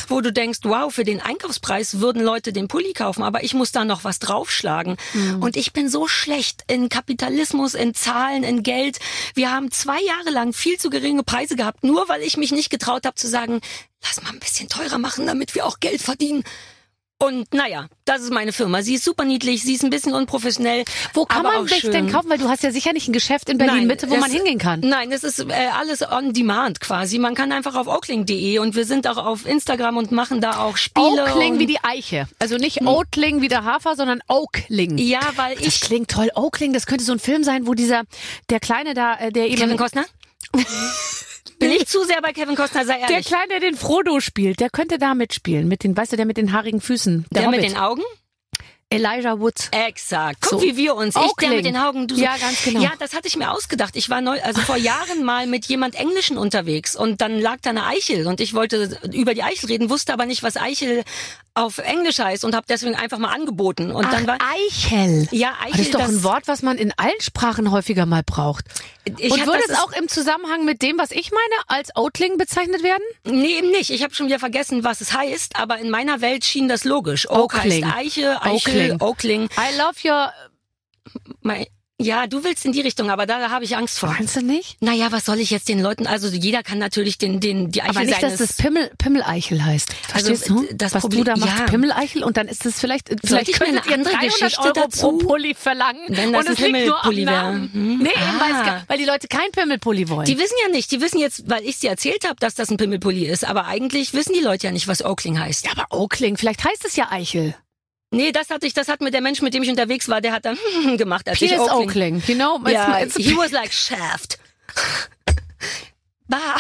wo du denkst, wow, für den Einkaufspreis würden Leute den Pulli kaufen, aber ich muss da noch was draufschlagen. Mhm. Und ich bin so schlecht in Kapitalismus, in Zahlen, in Geld. Wir haben zwei Jahre lang viel zu geringe Preise gehabt, nur weil ich mich nicht getraut habe zu sagen, lass mal ein bisschen teurer machen, damit wir auch Geld verdienen. Und naja, das ist meine Firma. Sie ist super niedlich, sie ist ein bisschen unprofessionell. Wo kann man auch sich schön. denn kaufen? Weil du hast ja sicher nicht ein Geschäft in Berlin Mitte, wo das- man hingehen kann. Nein, es ist äh, alles on demand quasi. Man kann einfach auf oakling.de und wir sind auch auf Instagram und machen da auch Spiele. Oakling wie die Eiche. Also nicht Oatling wie der Hafer, sondern Oakling. Ja, weil Das ich klingt toll. Oakling, das könnte so ein Film sein, wo dieser, der Kleine da, äh, der eben, Kevin Costner? Bin ich zu sehr bei Kevin Costner, sei der ehrlich. Kleine, der den Frodo spielt, der könnte da mitspielen. Mit den, weißt du, der mit den haarigen Füßen. Der, der mit den Augen? Elijah Woods. Exakt. Guck, So. wie wir uns. Ich, der Oakling. mit den Augen. Du so. Ja, ganz genau. Ja, das hatte ich mir ausgedacht. Ich war neu, also vor Jahren mal mit jemand Englischen unterwegs und dann lag da eine Eichel und ich wollte über die Eichel reden, wusste aber nicht, was Eichel auf Englisch heißt und habe deswegen einfach mal angeboten. Und dann war Eichel. ja Eichel. das ist doch das- ein Wort, was man in allen Sprachen häufiger mal braucht. Ich Und würde es auch im Zusammenhang mit dem, was ich meine, als Oatling bezeichnet werden? Nee, eben nicht. Ich habe schon wieder vergessen, was es heißt, aber in meiner Welt schien das logisch. Oak Oakling. heißt Eiche, Eichel, Oakling. Oakling. I love your... Mein- Ja, du willst in die Richtung, aber da, da habe ich Angst vor. Meinst du nicht? Naja, was soll ich jetzt den Leuten, also jeder kann natürlich den, den, die Eichel Aber nicht, dass seines... das Pimmel, Pimmeleichel heißt. Also, Verstehst du? d- das was Problem- du da machst, ja. Pimmeleichel und dann ist es vielleicht, vielleicht ich könntet eine ihr andere 300 Geschichte Euro dazu? pro Pulli verlangen. Wenn das und ein es liegt nur am. Namen. Mhm. Nee, eben, weil, Ah. weil die Leute kein Pimmelpulli wollen. Die wissen ja nicht, die wissen jetzt, weil ich sie erzählt habe, dass das ein Pimmelpulli ist, aber eigentlich wissen die Leute ja nicht, was Oakling heißt. ja, aber Oakling, vielleicht heißt es ja Eichel. Nee, das hatte ich, das hat mir der Mensch, mit dem ich unterwegs war, der hat dann gemacht, als ich Pierce Oakling. Oakling, you know? It's, he was like Shaft. Bah.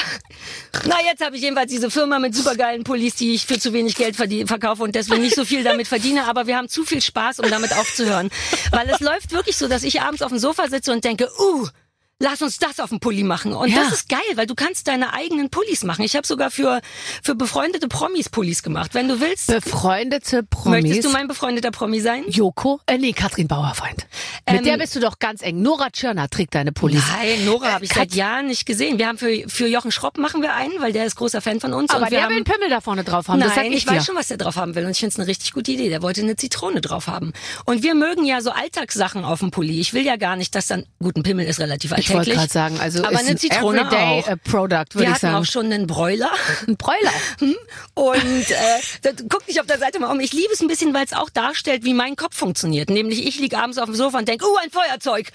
Na, jetzt habe ich jedenfalls diese Firma mit supergeilen Pullis, die ich für zu wenig Geld verkaufe und deswegen nicht so viel damit verdiene, aber wir haben zu viel Spaß, um damit aufzuhören. Weil es läuft wirklich so, dass ich abends auf dem Sofa sitze und denke, uh, lass uns das auf dem Pulli machen. Und Ja. das ist geil, weil du kannst deine eigenen Pullis machen. Ich habe sogar für, für befreundete Promis Pullis gemacht. Wenn du willst, befreundete Promis. möchtest du mein befreundeter Promi sein? Joko? Äh, nee, Katrin Bauerfeind. Ähm, Mit der bist du doch ganz eng. Nora Tschirner trägt deine Pullis. Nein, Nora habe ich Kat- seit Jahren nicht gesehen. Wir haben für, für Jochen Schropp machen wir einen, weil der ist großer Fan von uns. Aber und wir der haben, will einen Pimmel da vorne drauf haben. Nein, ich, dir. weiß schon, was der drauf haben will und ich finde es eine richtig gute Idee. Der wollte eine Zitrone drauf haben. Und wir mögen ja so Alltagssachen auf dem Pulli. Ich will ja gar nicht, dass dann, gut, ein Pimmel ist relativ Ich wollte gerade sagen, also aber ist eine ein Zitrone Everyday auch. äh, Product, würde wir ich hatten sagen. auch schon einen Bräuler. ein Bräuler. Und äh, da- guck dich auf der Seite mal um. Ich liebe es ein bisschen, weil es auch darstellt, wie mein Kopf funktioniert. Nämlich ich lieg abends auf dem Sofa und denk, uh, ein Feuerzeug.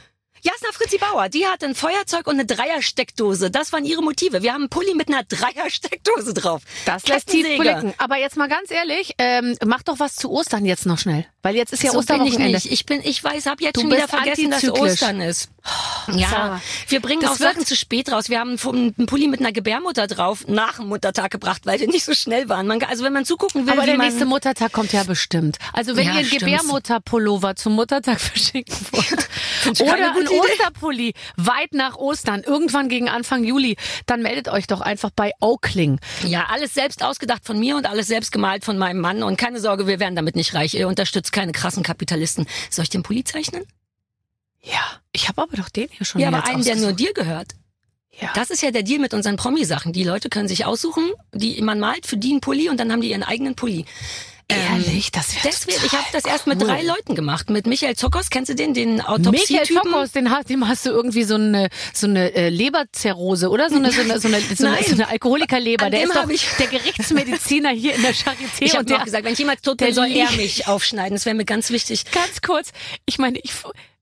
Jasna Fritzi Bauer, die hat ein Feuerzeug und eine Dreiersteckdose. Das waren ihre Motive. Wir haben einen Pulli mit einer Dreiersteckdose drauf. Das lässt tief blicken. Aber jetzt mal ganz ehrlich, ähm, mach doch was zu Ostern jetzt noch schnell. Weil jetzt ist ja so bin ich Osterwochenende. nicht. Ich bin, ich weiß, habe jetzt Du schon wieder vergessen, dass. Ostern ist. Ja, Sarah. wir bringen Das auch Sachen zu spät raus. Wir haben einen Pulli mit einer Gebärmutter drauf nach dem Muttertag gebracht, weil wir nicht so schnell waren. Man, also wenn man zugucken will, Aber der nächste Muttertag kommt ja bestimmt. Also wenn Ja, ihr einen. Gebärmutterpullover zum Muttertag verschicken wollt oder einen Idee? Osterpulli weit nach Ostern, irgendwann gegen Anfang Juli, dann meldet euch doch einfach bei Oakling. Ja, alles selbst ausgedacht von mir und alles selbst gemalt von meinem Mann. Und keine Sorge, wir werden damit nicht reich. Ihr unterstützt keine krassen Kapitalisten. Soll ich den Pulli zeichnen? Ja, ich habe aber doch den hier schon ja, aber einen, der nur dir gehört. Ja. Das ist ja der Deal mit unseren Promi-Sachen. Die Leute können sich aussuchen, die man malt für die einen Pulli und dann haben die ihren eigenen Pulli. Ehrlich, das wäre Deswegen, ich habe das erst mit cool. drei Leuten gemacht. Mit Michael Zokos, kennst du den, den Michael Autopsie-Typen? Tokos, den hast, dem hast du irgendwie so eine so eine äh, Leberzirrhose, oder so eine so eine so eine, so eine, Nein. so eine Alkoholikerleber. Der ist doch der Gerichtsmediziner hier in der Charité Ich habe auch gesagt, wenn ich jemals tot bin, soll er mich aufschneiden. Das wäre mir ganz wichtig. ganz kurz. Ich meine, ich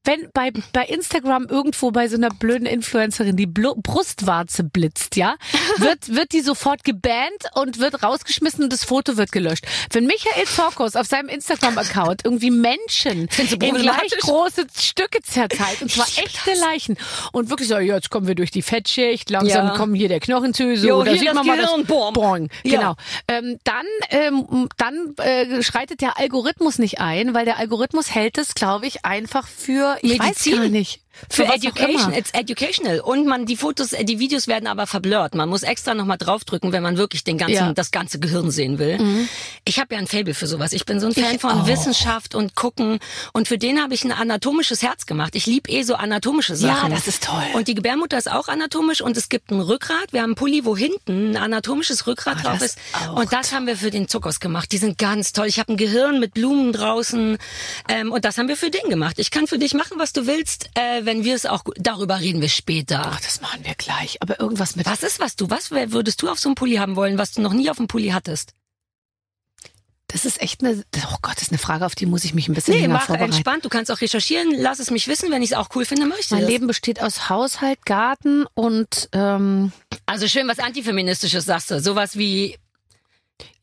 wenn bei bei Instagram irgendwo bei so einer blöden Influencerin die Blu Brustwarze blitzt, ja, wird wird die sofort gebannt und wird rausgeschmissen und das Foto wird gelöscht. Wenn Michael Zorkos auf seinem Instagram-Account irgendwie Menschen in gleich große Stücke zerteilt und zwar echte Leichen und wirklich so, ja, jetzt kommen wir durch die Fettschicht, langsam Ja. kommen hier der Knochen zu, so, Jo, hier sieht man mal Gehirn, das boom. Boing. Ja. Genau. Ähm, dann ähm, dann äh, schreitet der Algorithmus nicht ein, weil der Algorithmus hält es, glaube ich, einfach für ich weiß Medizin. gar nicht. Für Für Education, it's educational. Und man, die Fotos, äh, die Videos werden aber verblurrt. Man muss extra nochmal draufdrücken, wenn man wirklich den ganzen, Ja. Mhm. das ganze Gehirn sehen will. Ich habe ja ein Fable für sowas. Ich bin so ein Fan Ich von auch. Wissenschaft und gucken. Und für den habe ich ein anatomisches Herz gemacht. Ich lieb eh so anatomische Ja, Sachen. das ist toll. Und die Gebärmutter ist auch anatomisch und es gibt ein Rückgrat. Wir haben einen Pulli, wo hinten ein anatomisches Rückgrat Ah, drauf ist. auch Und das haben wir für den Zuckers gemacht. Die sind ganz toll. Ich habe ein Gehirn mit Blumen draußen. Ähm, und das haben wir für den gemacht. Ich kann für dich machen, was du willst, äh, wenn wir es auch. Darüber reden wir später. Ach, das machen wir gleich. Aber irgendwas mit. Was ist was du? Was würdest du auf so einem Pulli haben wollen, was du noch nie auf dem Pulli hattest? Das ist echt eine. Oh Gott, das ist eine Frage, auf die muss ich mich ein bisschen Nee, mach vorbereiten. entspannt. Du kannst auch recherchieren. Lass es mich wissen. Wenn ich es auch cool finde, ich Mein das. Leben besteht aus Haushalt, Garten und ähm, Also schön was antifeministisches sagst du. Sowas wie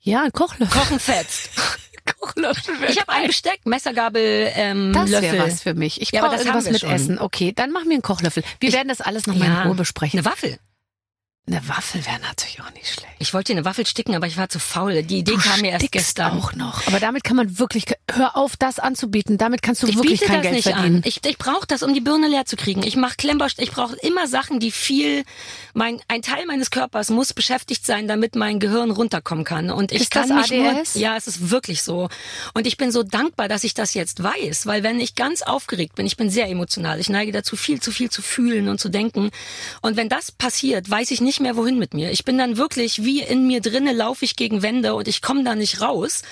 ja, ein Kochlöffel. Kochen fetzt. Kochlöffel Ich habe ein Besteck, Messergabel, ähm, Das Löffel. wäre was für mich. Ich Ja, brauche das irgendwas mit schon. Essen. Okay, dann mach mir einen Kochlöffel. Wir Ich- werden das alles nochmal Ja, in Ruhe besprechen. Eine Waffel. Eine Waffel wäre natürlich auch nicht schlecht. Ich wollte dir eine Waffel sticken, aber ich war zu faul. Die Idee Du kam mir erst gestern. auch noch. Aber damit kann man wirklich, hör auf, das anzubieten. Damit kannst du Ich wirklich biete kein das Geld nicht verdienen. an. Ich, ich brauche das, um die Birne leer zu kriegen. Ich mache Klemmbausteine. Ich brauche immer Sachen, die viel. Mein ein Teil meines Körpers muss beschäftigt sein, damit mein Gehirn runterkommen kann. Und ich Ist kann das mich ADS? nur. Ja, es ist wirklich so. Und ich bin so dankbar, dass ich das jetzt weiß, weil wenn ich ganz aufgeregt bin, ich bin sehr emotional. Ich neige dazu, viel zu viel zu fühlen und zu denken. Und wenn das passiert, weiß ich nicht mehr, wohin mit mir. Ich bin dann wirklich wie in mir drinne, laufe ich gegen Wände und ich komme da nicht raus.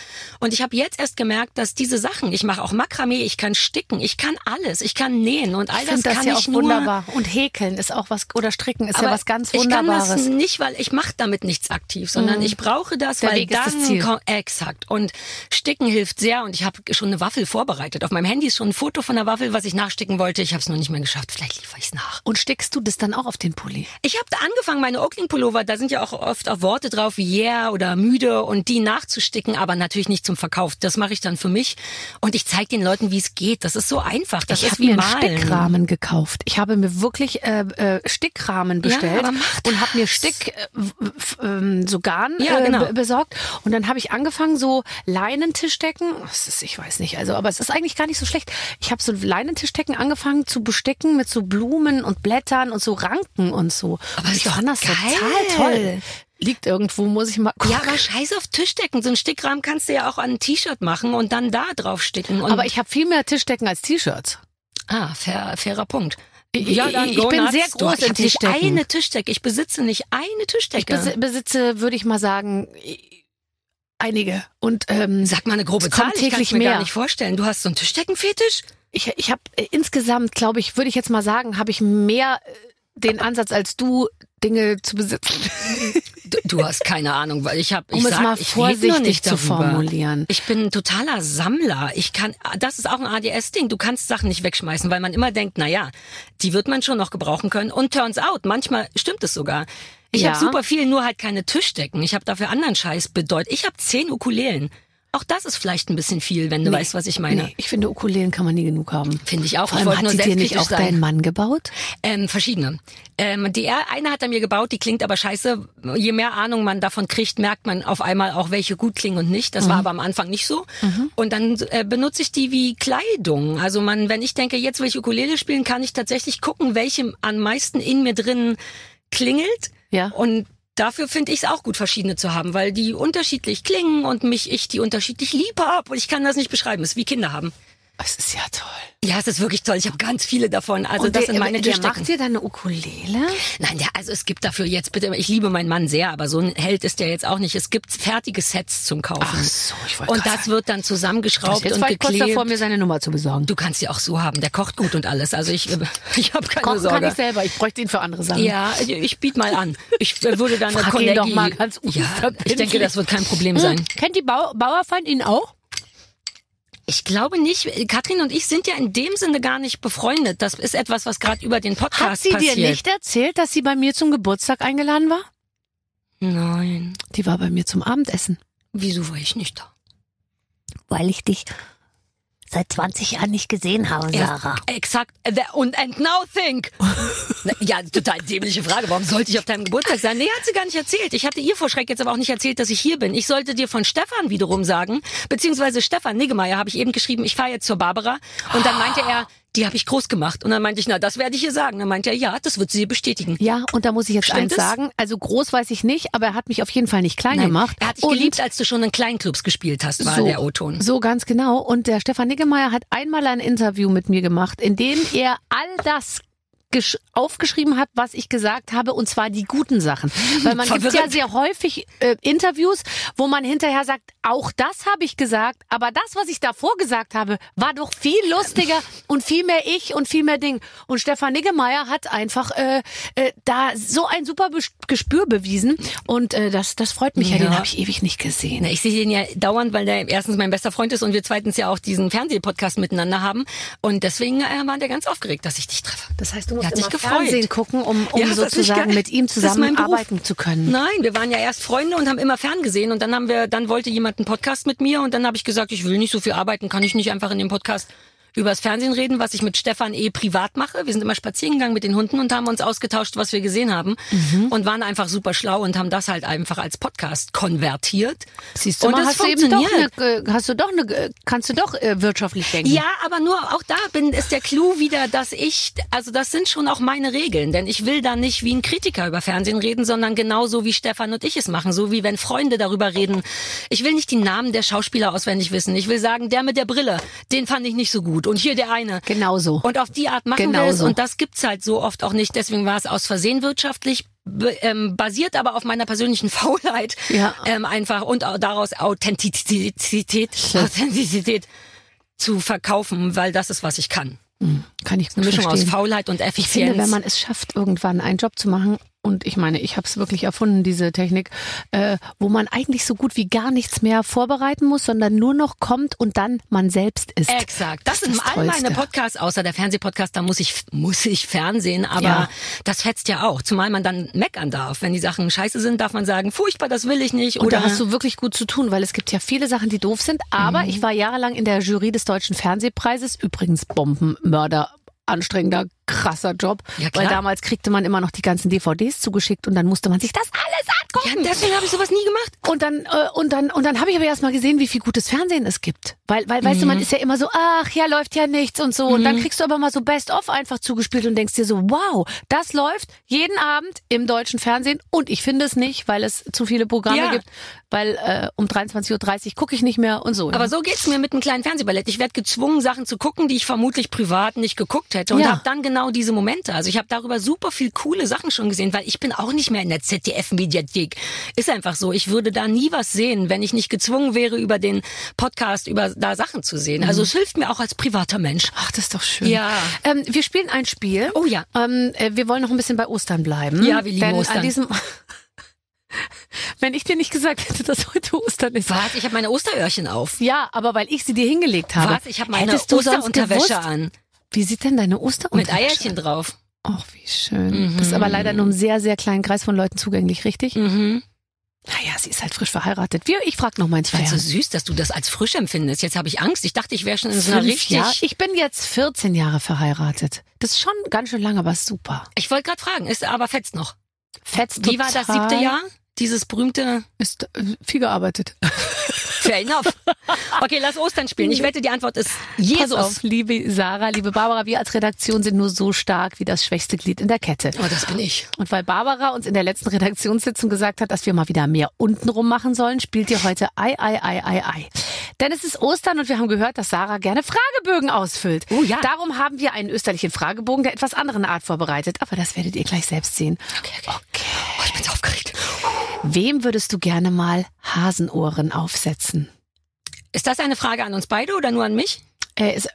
Und ich habe jetzt erst gemerkt, dass diese Sachen, ich mache auch Makramee, ich kann sticken, ich kann alles, ich kann nähen und all Ich das das kann ja ich auch nur. wunderbar. Und häkeln ist auch was, oder stricken ist ja Aber was ganz Ich kann Wunderbares. das nicht, weil ich mache damit nichts aktiv, sondern ich brauche das, Der weil Weg ist dann das Ziel. ko- exakt und Sticken hilft sehr und ich habe schon eine Waffel vorbereitet. Auf meinem Handy ist schon ein Foto von der Waffel, was ich nachsticken wollte. Ich habe es noch nicht mehr geschafft. Vielleicht liefere ich es nach. Und stickst du das dann auch auf den Pulli? Ich habe angefangen, meine Oakling-Pullover, da sind ja auch oft auch Worte drauf wie yeah oder müde und die nachzusticken, aber natürlich nicht zum Verkauf. Das mache ich dann für mich und ich zeige den Leuten, wie es geht. Das ist so einfach. Das ich ist habe wie mir einen malen. Stickrahmen gekauft. Ich habe mir wirklich äh, äh, Stickrahmen bestellt mach und habe mir. Stick äh, ähm, so Garn Ja, äh, genau. be- besorgt und dann habe ich angefangen so Leinentischdecken. Das ist, ich weiß nicht, also aber es ist eigentlich gar nicht so schlecht. Ich habe so Leinentischdecken angefangen zu besticken mit so Blumen und Blättern und so Ranken und so. Aber und ist ich das geil. total toll. Liegt irgendwo, muss ich mal gucken. Ja, aber scheiß auf Tischdecken. So ein Stickrahmen kannst du ja auch an ein T-Shirt machen und dann da drauf sticken. Aber ich habe viel mehr Tischdecken als T-Shirts. Ah, fair, fairer Punkt. Ich- ich go bin sehr groß ich in hab nicht Tischdecken. eine Tischdecke. Ich besitze nicht eine Ich Tischdecke. besi- besitze, würde ich mal sagen, einige. Und ähm, Sag mal eine grobe Es Zahl. Ich kann täglich mir mehr. gar nicht vorstellen. Du hast so einen Tischdeckenfetisch? ich, ich habe äh, insgesamt, glaube ich, würde ich jetzt mal sagen, habe ich mehr äh, den Ansatz als du, Dinge zu besitzen. Du, du hast keine Ahnung, weil ich habe, ich Um es sag, mal vorsichtig zu formulieren. Ich bin ein totaler Sammler. Ich kann, das ist auch ein ADS-Ding. Du kannst Sachen nicht wegschmeißen, weil man immer denkt, na ja, die wird man schon noch gebrauchen können. Und turns out, manchmal stimmt es sogar. Ich Ja. habe super viel, nur halt keine Tischdecken. Ich habe dafür anderen Scheiß bedeutet. Ich habe zehn Ukulelen. Auch das ist vielleicht ein bisschen viel, wenn du weißt, was ich meine. Nee, ich finde, Ukulelen kann man nie genug haben. Finde ich auch. Vor ich allem wollte hat nur sie dir nicht auch sein. dein Mann gebaut? Ähm, verschiedene. Ähm, die eine hat er mir gebaut, die klingt aber scheiße. Je mehr Ahnung man davon kriegt, merkt man auf einmal auch, welche gut klingen und nicht. Das Mhm. war aber am Anfang nicht so. Und dann äh, benutze ich die wie Kleidung. Also man, wenn ich denke, jetzt will ich Ukulele spielen, kann ich tatsächlich gucken, welche am meisten in mir drin klingelt. Ja. Und dafür finde ich es auch gut, verschiedene zu haben, weil die unterschiedlich klingen und mich ich die unterschiedlich lieb hab. Und ich kann das nicht beschreiben. Es ist wie Kinder haben. Es ist ja toll. Ja, es ist wirklich toll. Ich habe ganz viele davon. Also Und das der, sind meine der macht dir deine Ukulele? Nein, der, also es gibt dafür jetzt bitte, ich liebe meinen Mann sehr, aber so ein Held ist der jetzt auch nicht. Es gibt fertige Sets zum Kaufen. Ach so, ich wollte Und das sagen. wird dann zusammengeschraubt Jetzt und war ich kurz geklebt. davor, mir seine Nummer zu besorgen. Du kannst die auch so haben. Der kocht gut und alles. Also ich, ich habe keine Kochen Sorge. kann ich selber. Ich bräuchte ihn für andere Sachen. ja, ich, ich biete mal an. Ich würde dann eine Frag ihn Kollegin. doch mal ganz ja, ich denke, das wird kein Problem sein. Kennt die Bau Bauerfeind ihn auch? Ich glaube nicht. Katrin und ich sind ja in dem Sinne gar nicht befreundet. Das ist etwas, was gerade über den Podcast Hat sie passiert. dir nicht erzählt, dass sie bei mir zum Geburtstag eingeladen war? Nein. Die war bei mir zum Abendessen. Wieso war ich nicht da? weil ich dich seit 20 Jahren nicht gesehen habe, Sarah. Exakt. The- Und and now think. Ja, total dämliche Frage. Warum sollte ich auf deinem Geburtstag sein? Nee, hat sie gar nicht erzählt. Ich hatte ihr vor Schreck jetzt aber auch nicht erzählt, dass ich hier bin. Ich sollte dir von Stefan wiederum sagen, beziehungsweise Stefan Niggemeier habe ich eben geschrieben, ich fahre jetzt zur Barbara. Und dann meinte er, die habe ich groß gemacht. Und dann meinte ich, na, das werde ich ihr sagen. Dann meinte er, ja, das wird sie bestätigen. Ja, und da muss ich jetzt Stimmt eins es? sagen. Also groß weiß ich nicht, aber er hat mich auf jeden Fall nicht klein Nein, gemacht. Er hat dich Und geliebt, als du schon in Kleinclubs gespielt hast, war der O-Ton. So ganz genau. Und der Stefan Niggemeier hat einmal ein Interview mit mir gemacht, in dem er all das aufgeschrieben hat, was ich gesagt habe, und zwar die guten Sachen. Weil man gibt ja sehr häufig äh, Interviews, wo man hinterher sagt, auch das habe ich gesagt, aber das, was ich davor gesagt habe, war doch viel lustiger und viel mehr ich und viel mehr Ding. Und Stefan Niggemeier hat einfach äh, äh, da so ein super Bes- Gespür bewiesen und äh, das, das freut mich ja, Ja. den habe ich ewig nicht gesehen. Na, ich sehe den ja dauernd, weil der erstens mein bester Freund ist und wir zweitens ja auch diesen Fernsehpodcast miteinander haben. Und deswegen äh, war der ganz aufgeregt, dass ich dich treffe. Das heißt, du musst immer gefreut. Fernsehen gucken, um, um Ja, sozusagen mit ihm zusammenarbeiten zu können. Nein, wir waren ja erst Freunde und haben immer fern gesehen und dann haben wir, dann wollte jemand einen Podcast mit mir und dann habe ich gesagt, ich will nicht so viel arbeiten, kann ich nicht einfach in dem Podcast übers Fernsehen reden, was ich mit Stefan eh privat mache. Wir sind immer spazieren gegangen mit den Hunden und haben uns ausgetauscht, was wir gesehen haben Mhm. und waren einfach super schlau und haben das halt einfach als Podcast konvertiert. Siehst du und mal, es hast du eben doch funktioniert. eine, äh, hast du doch eine, äh, kannst du doch äh, wirtschaftlich denken. Ja, aber nur auch da bin, ist der Clou wieder, dass ich, also das sind schon auch meine Regeln, denn ich will da nicht wie ein Kritiker über Fernsehen reden, sondern genauso wie Stefan und ich es machen, so wie wenn Freunde darüber reden. Ich will nicht die Namen der Schauspieler auswendig wissen. Ich will sagen, der mit der Brille, den fand ich nicht so gut und hier der eine. Genauso. Und auf die Art machen Genau wir es so. und das gibt's halt so oft auch nicht. Deswegen war es aus Versehen wirtschaftlich. Ähm, basiert aber auf meiner persönlichen Faulheit Ja. ähm, einfach und daraus Authentizität, Authentizität zu verkaufen, weil das ist, was ich kann. Kann ich gut Eine Mischung verstehen. aus Faulheit und Ich Effizienz. finde, wenn man es schafft, irgendwann einen Job zu machen, und ich meine, ich habe es wirklich erfunden, diese Technik, äh, wo man eigentlich so gut wie gar nichts mehr vorbereiten muss, sondern nur noch kommt und dann man selbst ist. Exakt. Das, ist sind das all meine. Podcasts, außer der Fernsehpodcast, da muss ich, muss ich Fernsehen, aber Ja. das fetzt ja auch. Zumal man dann meckern darf. Wenn die Sachen scheiße sind, darf man sagen, furchtbar, das will ich nicht. Und Oder da hast du wirklich gut zu tun, weil es gibt ja viele Sachen, die doof sind. Aber Mhm. ich war jahrelang in der Jury des Deutschen Fernsehpreises. Übrigens Bombenmörder. Anstrengender, krasser Job. Ja, klar. weil damals kriegte man immer noch die ganzen DVDs zugeschickt und dann musste man sich das alles ja, angucken. deswegen habe ich sowas nie gemacht. Und dann, äh, und dann, und dann habe ich aber erst mal gesehen, wie viel gutes Fernsehen es gibt. Weil, weil, weißt du, Mhm. man ist ja immer so, ach ja, läuft ja nichts und so. Und dann kriegst du aber mal so Best-of einfach zugespielt und denkst dir so, wow, das läuft jeden Abend im deutschen Fernsehen. Und ich finde es nicht, weil es zu viele Programme Ja. gibt. Weil äh, um 23.30 Uhr gucke ich nicht mehr und so. Aber so geht's mir mit einem kleinen Fernsehballett. Ich werde gezwungen, Sachen zu gucken, die ich vermutlich privat nicht geguckt hätte. Und Ja. habe dann genau diese Momente. Also ich habe darüber super viel coole Sachen schon gesehen, weil ich bin auch nicht mehr in der ZDF-Mediathek. Ist einfach so. Ich würde da nie was sehen, wenn ich nicht gezwungen wäre, über den Podcast, über da Sachen zu sehen. Also es hilft mir auch als privater Mensch. Ach, das ist doch schön. Ja. Ähm, wir spielen ein Spiel. Oh ja. Ähm, äh, wir wollen noch ein bisschen bei Ostern bleiben. Ja, wir lieben Denn Ostern. An diesem Wenn ich dir nicht gesagt hätte, dass heute Ostern ist. Was? Ich habe meine Osteröhrchen auf. Ja, aber weil ich sie dir hingelegt habe. Was? Ich habe meine Osterunterwäsche an. Wie sieht denn deine Mit Osterunterwäsche? Eierchen drauf. Ach, wie schön. Das ist aber leider nur einem sehr, sehr kleinen Kreis von Leuten zugänglich, richtig? Mhm. Naja, sie ist halt frisch verheiratet. Wir, ich frag noch mal ins Ich fand so süß, dass du das als frisch empfindest. Jetzt habe ich Angst. Ich dachte, ich wäre schon in so einer richtig. Jahre. Ich bin jetzt 14 Jahre verheiratet. Das ist schon ganz schön lang, aber super. Ich wollte gerade fragen, ist aber fetzt noch. Fetzt Wie war das siebte Jahr? Dieses berühmte Ist äh, viel gearbeitet. Fair enough. Okay, lass Ostern spielen. Ich wette, die Antwort ist Pass Jesus. auf, liebe Sarah, liebe Barbara, wir als Redaktion sind nur so stark wie das schwächste Glied in der Kette. Oh, das bin ich. Und weil Barbara uns in der letzten Redaktionssitzung gesagt hat, dass wir mal wieder mehr untenrum machen sollen, spielt ihr heute Ei, Ei, Ei, Ei, Ei. Denn es ist Ostern und wir haben gehört, dass Sarah gerne Fragebögen ausfüllt. Oh ja. Darum haben wir einen österlichen Fragebogen der etwas anderen Art vorbereitet. Aber das werdet ihr gleich selbst sehen. Okay, okay. Oh, ich bin so aufgeregt. Wem würdest du gerne mal Hasenohren aufsetzen? Ist das eine Frage an uns beide oder nur an mich? Äh, es,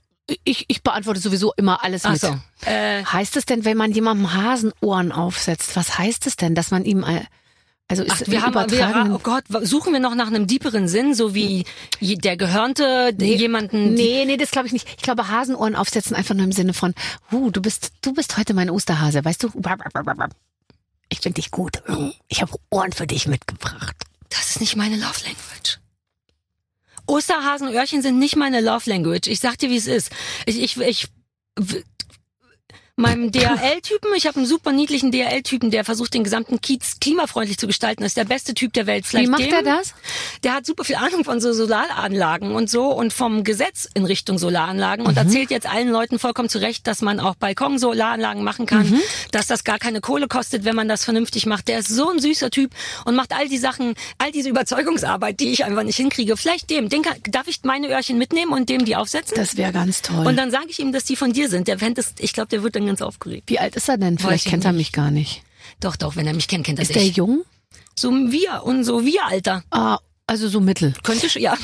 ich, ich beantworte sowieso immer alles Ach mit. so. Äh, Heißt es denn, wenn man jemandem Hasenohren aufsetzt, was heißt es denn, dass man ihm äh, also ist ach, wir haben, wir, oh Gott, suchen wir noch nach einem deeperen Sinn, so wie der Gehörnte jemanden. die- Nee, nee, das glaube ich nicht. Ich glaube, Hasenohren aufsetzen einfach nur im Sinne von, uh, du bist, du bist heute mein Osterhase, weißt du? Ich finde dich gut. Ich habe Ohren für dich mitgebracht. Das ist nicht meine Love Language. Osterhasenöhrchen sind nicht meine Love Language. Ich sag dir, wie es ist. Ich, ich, ich, meinem DHL-Typen. Ich habe einen super niedlichen DHL-Typen, der versucht, den gesamten Kiez klimafreundlich zu gestalten. Das ist der beste Typ der Welt. Vielleicht Wie macht dem, er das? Der hat super viel Ahnung von so Solaranlagen und so und vom Gesetz in Richtung Solaranlagen und erzählt jetzt allen Leuten vollkommen zu Recht, dass man auch Balkon-Solaranlagen machen kann, dass das gar keine Kohle kostet, wenn man das vernünftig macht. Der ist so ein süßer Typ und macht all die Sachen, all diese Überzeugungsarbeit, die ich einfach nicht hinkriege. Vielleicht dem, den kann, darf ich meine Öhrchen mitnehmen und dem die aufsetzen? Das wäre ganz toll. und dann sage ich ihm, dass die von dir sind. Der fände ich glaube, der wird dann ganz aufgeregt. Wie alt ist er denn? Vielleicht ich kennt er mich gar nicht. Doch, doch, wenn er mich kennt, kennt er Ist der dich. jung? So wir und so wir, Alter. Ah, also so mittel. Könnte schon, ja.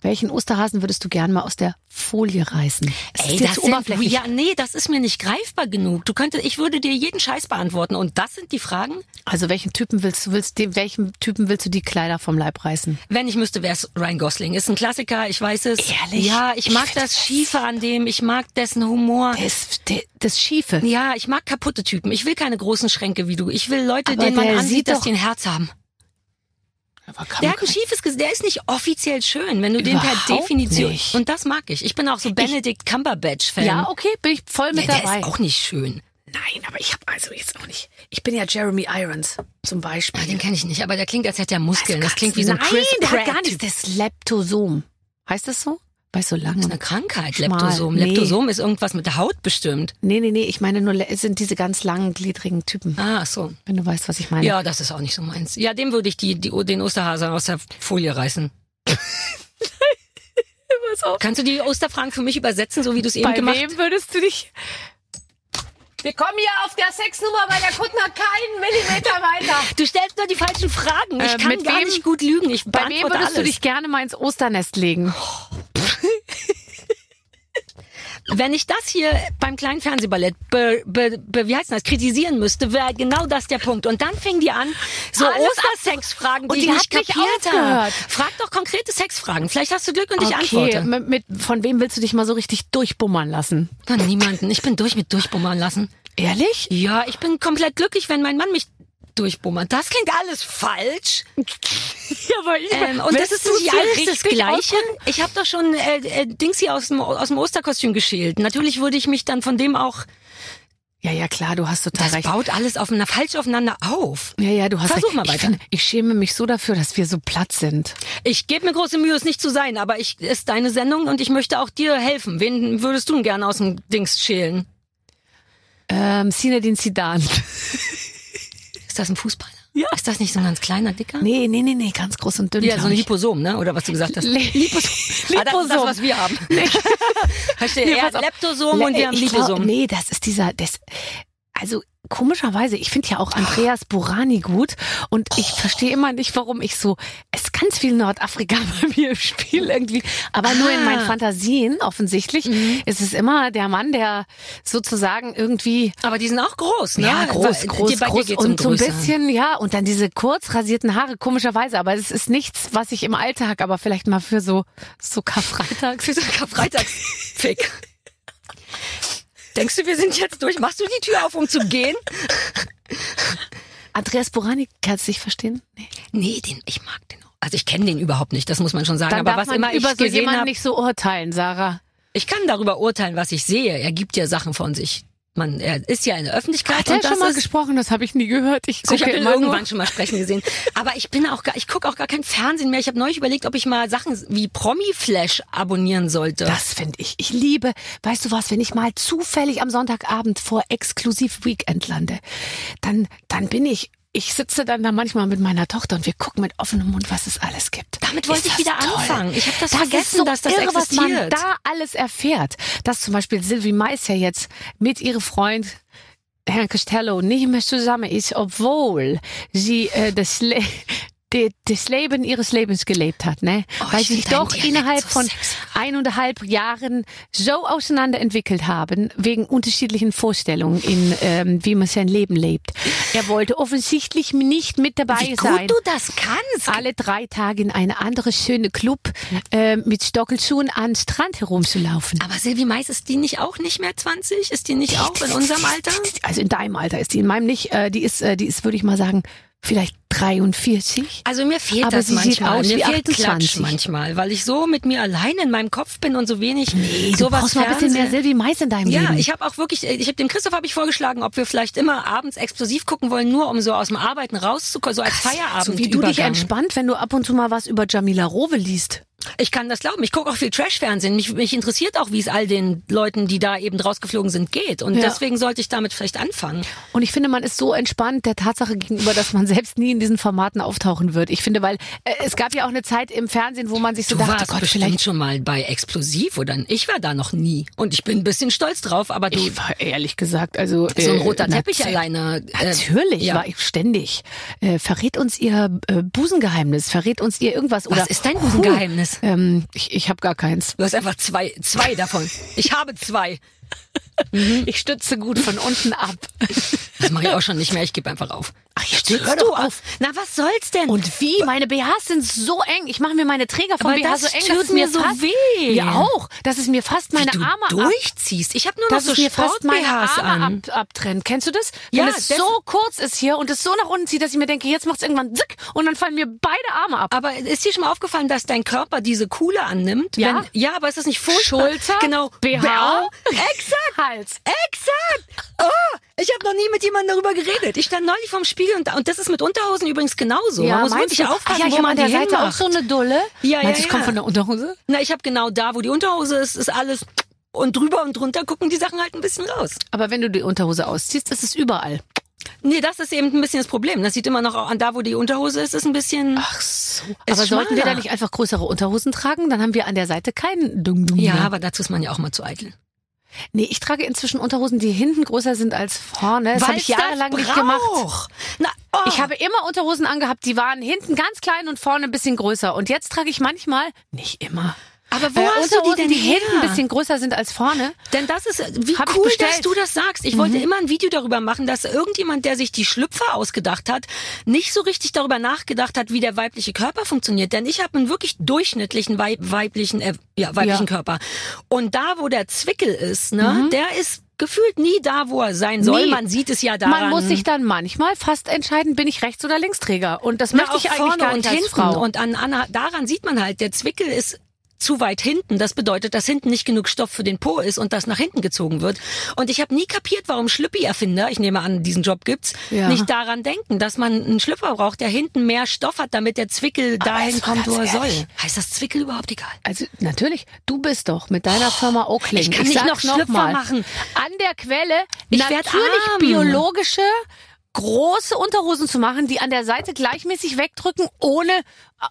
Welchen Osterhasen würdest du gern mal aus der Folie reißen? Ey, das sind, ja, nee, das ist mir nicht greifbar genug. Du könntest, ich würde dir jeden Scheiß beantworten. Und das sind die Fragen? Also welchen Typen willst du, willst dem, welchen Typen willst du die Kleider vom Leib reißen? Wenn ich müsste, wäre es Ryan Gosling. Ist ein Klassiker, ich weiß es. Ehrlich? Ja, ich Ich mag find das das- Schiefe an dem, ich mag dessen Humor. Das, das Schiefe. Ja, ich mag kaputte Typen. Ich will keine großen Schränke wie du. Ich will Leute, Aber denen man ansieht, sieht dass die ein Herz haben. Der hat ein schiefes Gesicht, der ist nicht offiziell schön, wenn du den per Definition. nicht. Und das mag ich. Ich bin auch so Benedict Cumberbatch-Fan. ja, okay, bin ich voll mit ja, der dabei. ist auch nicht schön. Nein, aber ich habe also jetzt auch nicht. Ich bin ja Jeremy Irons zum Beispiel. Ah, den kenne ich nicht, aber der klingt, als hätte er Muskeln. Das kannst- klingt wie so ein Nein, Chris der Pratt. hat gar nichts. Das Leptosom. Heißt das so? Bei so Das langen. ist eine Krankheit, Schmal. Leptosom. Nee. Leptosom ist irgendwas mit der Haut bestimmt. Nee, nee, nee, ich meine nur, es sind diese ganz langen, gliedrigen Typen. Ah, so. Wenn du weißt, was ich meine. Ja, das ist auch nicht so meins. Ja, dem würde ich die, die, den Osterhase aus der Folie reißen. Pass auf. Kannst du die Osterfragen für mich übersetzen, so wie du es eben Bei gemacht wem würdest du dich... Wir kommen hier auf der Sexnummer bei der Kuttner keinen Millimeter weiter. Du stellst nur die falschen Fragen. Ich Äh, kann gar wem- nicht gut lügen. Ich Bei wem würdest du alles. dich gerne mal ins Osternest legen? Wenn ich das hier beim kleinen Fernsehballett be, be, be, wie heißt das, kritisieren müsste, wäre genau das der Punkt. Und dann fing die an, so Alles Ostersexfragen, die Und ich die nicht kapiert habe. Frag doch konkrete Sexfragen. Vielleicht hast du Glück und ich okay, antworte. mit, mit, von wem willst du dich mal so richtig durchbummern lassen? Von niemanden. Ich bin durch mit durchbummern lassen. Ehrlich? Ja, ich bin komplett glücklich, wenn mein Mann mich durchbummert. Das klingt alles falsch. Ja, aber ich, Ähm, und das ist nicht alles das Gleiche. Ich habe doch schon äh, äh, Dings hier aus dem, aus dem Osterkostüm geschält. Natürlich würde ich mich dann von dem auch. Ja, ja, klar, du hast total Das recht. baut alles aufeinander falsch aufeinander auf. Ja, ja, du hast Versuch recht. mal Ich, weiter. finde, ich schäme mich so dafür, dass wir so platt sind. Ich gebe mir große Mühe, es nicht zu sein, aber ich ist deine Sendung und ich möchte auch dir helfen. Wen würdest du denn gerne aus dem Dings schälen? Ähm, Zinedine Zidane. Ist das ein Fußballer? Ja. Ist das nicht so ein ganz kleiner, dicker? Nee, nee, nee, nee, ganz groß und dünn. Ja, so ein. Liposom, ne? Oder was du gesagt hast. Le- Liposom. Ah, das ist das, was wir haben. Verstehe. Nee, er hat. Leptosom und wir haben Ich glaub, Liposom. Nee, das ist dieser, das, also komischerweise, ich finde ja auch Andreas Burani gut und ich verstehe immer nicht, warum ich so, es ist ganz viel Nordafrika bei mir im Spiel irgendwie, aber nur in meinen Ah. Fantasien offensichtlich ist es immer der Mann, der sozusagen irgendwie Aber die sind auch groß, ne? ja, groß, Weil, groß, dir groß geht's um und so ein bisschen, ja, und dann diese kurz rasierten Haare, komischerweise, aber es ist nichts, was ich im Alltag, aber vielleicht mal für so, so Karfreitag. Für so einen Karfreitagsfick. Denkst du, wir sind jetzt durch? Machst du die Tür auf, um zu gehen? Andreas Borani, kannst du dich verstehen? Nee. Nee, den, ich mag den auch. Also ich kenne den überhaupt nicht, das muss man schon sagen. Dann Aber darf was man immer über so jemanden habe, nicht so urteilen, Sarah. ich kann darüber urteilen, was ich sehe. Er gibt ja Sachen von sich. Man, er ist ja in der Öffentlichkeit Hat er schon mal gesprochen? Das habe ich nie gehört. Ich So, ich gucke habe ihn irgendwann schon mal sprechen gesehen. Aber ich bin auch gar, ich gucke auch gar kein Fernsehen mehr. Ich habe neulich überlegt, ob ich mal Sachen wie Promi-Flash abonnieren sollte. Das finde ich. Ich liebe, weißt du was, wenn ich mal zufällig am Sonntagabend vor Exklusiv Weekend lande, dann, dann bin ich, ich sitze dann da manchmal mit meiner Tochter und wir gucken mit offenem Mund, was es alles gibt. Damit wollte ich wieder toll? anfangen. Ich habe das, Das vergessen, so dass das irre, was man existiert. da alles erfährt. Dass zum Beispiel Sylvie Mais ja jetzt mit ihrem Freund Herrn Costello nicht mehr zusammen ist, obwohl sie äh, das, Le die, das Leben ihres Lebens gelebt hat, ne? Oh, Weil sie sich doch innerhalb so von sexy. eineinhalb Jahren so auseinander entwickelt haben, wegen unterschiedlichen Vorstellungen in, ähm, wie man sein Leben lebt. Er wollte offensichtlich nicht mit dabei Wie gut sein du das kannst. alle drei Tage in eine andere schöne Club äh, mit Stockelschuhen an Strand herumzulaufen. Aber Silvi Mais, ist die nicht auch nicht mehr 20? Ist die nicht auch in unserem Alter? Also in deinem Alter ist die, in meinem nicht. Äh, die ist, äh, die ist, würde ich mal sagen, vielleicht 43. Also mir fehlt Aber das sie sieht manchmal. aus mir wie fehlt 28. Klatsch manchmal, weil ich so mit mir allein in meinem Kopf bin und so wenig Nee, du sowas brauchst mal ein bisschen mehr Fernsehen- Silvi Mais in deinem Ja, Leben. ich habe auch wirklich, ich habe dem Christoph habe ich vorgeschlagen, ob wir vielleicht immer abends explosiv gucken wollen, nur um so aus dem Arbeiten rauszukommen, so als Feierabend. so wie du dich entspannt, wenn du ab und zu mal was über Jamila Rowe liest. Ich kann das glauben. Ich gucke auch viel Trash-Fernsehen. Mich, mich interessiert auch, wie es all den Leuten, die da eben rausgeflogen sind, geht. Und Ja. deswegen sollte ich damit vielleicht anfangen. Und ich finde, man ist so entspannt der Tatsache gegenüber, dass man selbst nie in diesen Formaten auftauchen wird. Ich finde, weil äh, es gab ja auch eine Zeit im Fernsehen, wo man sich so Du dachte, warst Gott, bestimmt vielleicht schon mal bei Explosiv oder ich war da noch nie. Und ich bin ein bisschen stolz drauf, aber du, Ich war ehrlich gesagt, also so ein äh, roter Teppich nat- alleine. äh, Natürlich, ja. war ich ständig. Äh, verrät uns ihr äh, Busengeheimnis, verrät uns ihr irgendwas oder Was ist dein Busengeheimnis? Ähm, ich ich habe gar keins. Du hast einfach zwei, zwei davon. Ich habe zwei. Ich stütze gut von unten ab. Das mache ich auch schon nicht mehr. Ich gebe einfach auf. Ach, jetzt Hör du auf. Na, was soll's denn? Und wie? Meine BHs sind so eng. Ich mache mir meine Träger vom BH das so eng, tut dass es mir so fast, weh. Ja auch, dass es mir fast meine wie du Arme ab, durchziehst. Ich habe nur noch so es mir fast meine Arme an. ab, abtrennt. Kennst du das? Ja, Wenn es das- so kurz ist hier und es so nach unten zieht, dass ich mir denke, jetzt macht es irgendwann zick und dann fallen mir beide Arme ab. Aber ist dir schon mal aufgefallen, dass dein Körper diese Kuhle annimmt? Ja. Wenn, ja, aber ist das nicht furchtbar? Schulter, genau. BH, Exakt. Hals. Exakt! Oh, ich habe noch nie mit jemandem darüber geredet. Ich stand neulich vorm Spiegel und, und das ist mit Unterhosen übrigens genauso. man muss wirklich du? aufpassen, Ach ja, ich wo habe man an der die Seite auch so eine Dulle. Ja, Meinst du, ja, kommt ja. von der Unterhose? Na, ich habe genau da, wo die Unterhose ist, ist alles und drüber und drunter gucken die Sachen halt ein bisschen raus. Aber wenn du die Unterhose ausziehst, ist es überall. Nee, das ist eben ein bisschen das Problem. Das sieht immer noch an da, wo die Unterhose ist, ist ein bisschen. Ach so. Aber sollten wir schmaler. da nicht einfach größere Unterhosen tragen? Dann haben wir an der Seite keinen Dung-Dung ja, aber dazu ist man ja auch mal zu eitel. Nee, ich trage inzwischen Unterhosen, die hinten größer sind als vorne. Das habe ich jahrelang nicht gemacht. Na, oh. Ich habe immer Unterhosen angehabt, die waren hinten ganz klein und vorne ein bisschen größer. Und jetzt trage ich manchmal, nicht immer, aber wo äh, hast du die denn die her? hinten ein bisschen größer sind als vorne. Denn das ist, wie Hab cool, dass du das sagst. Ich Mhm. wollte immer ein Video darüber machen, dass irgendjemand, der sich die Schlüpfer ausgedacht hat, nicht so richtig darüber nachgedacht hat, wie der weibliche Körper funktioniert. Denn ich habe einen wirklich durchschnittlichen Weib weiblichen, äh, ja, weiblichen Ja. Körper. Und da, wo der Zwickel ist, ne, der ist gefühlt nie da, wo er sein soll. Nie. Man sieht es ja daran. Man muss sich dann manchmal fast entscheiden, bin ich Rechts- oder Linksträger. Und das Na, möchte ich auch eigentlich vorne gar und nicht als hinten. Frau. Und an, an, daran sieht man halt, der Zwickel ist zu weit hinten. Das bedeutet, dass hinten nicht genug Stoff für den Po ist und das nach hinten gezogen wird. Und ich habe nie kapiert, warum Schlüppi-Erfinder, ich nehme an, diesen Job gibt's, Ja. nicht daran denken, dass man einen Schlüpper braucht, der hinten mehr Stoff hat, damit der Zwickel dahin jetzt mal kommt, wo er ganz soll. ehrlich. Heißt das Zwickel überhaupt egal? Also natürlich, du bist doch mit deiner Firma Oakling. ich kann nicht sag's noch Schlüpfer mal, machen. An der Quelle Ich natürlich biologische große Unterhosen zu machen, die an der Seite gleichmäßig wegdrücken, ohne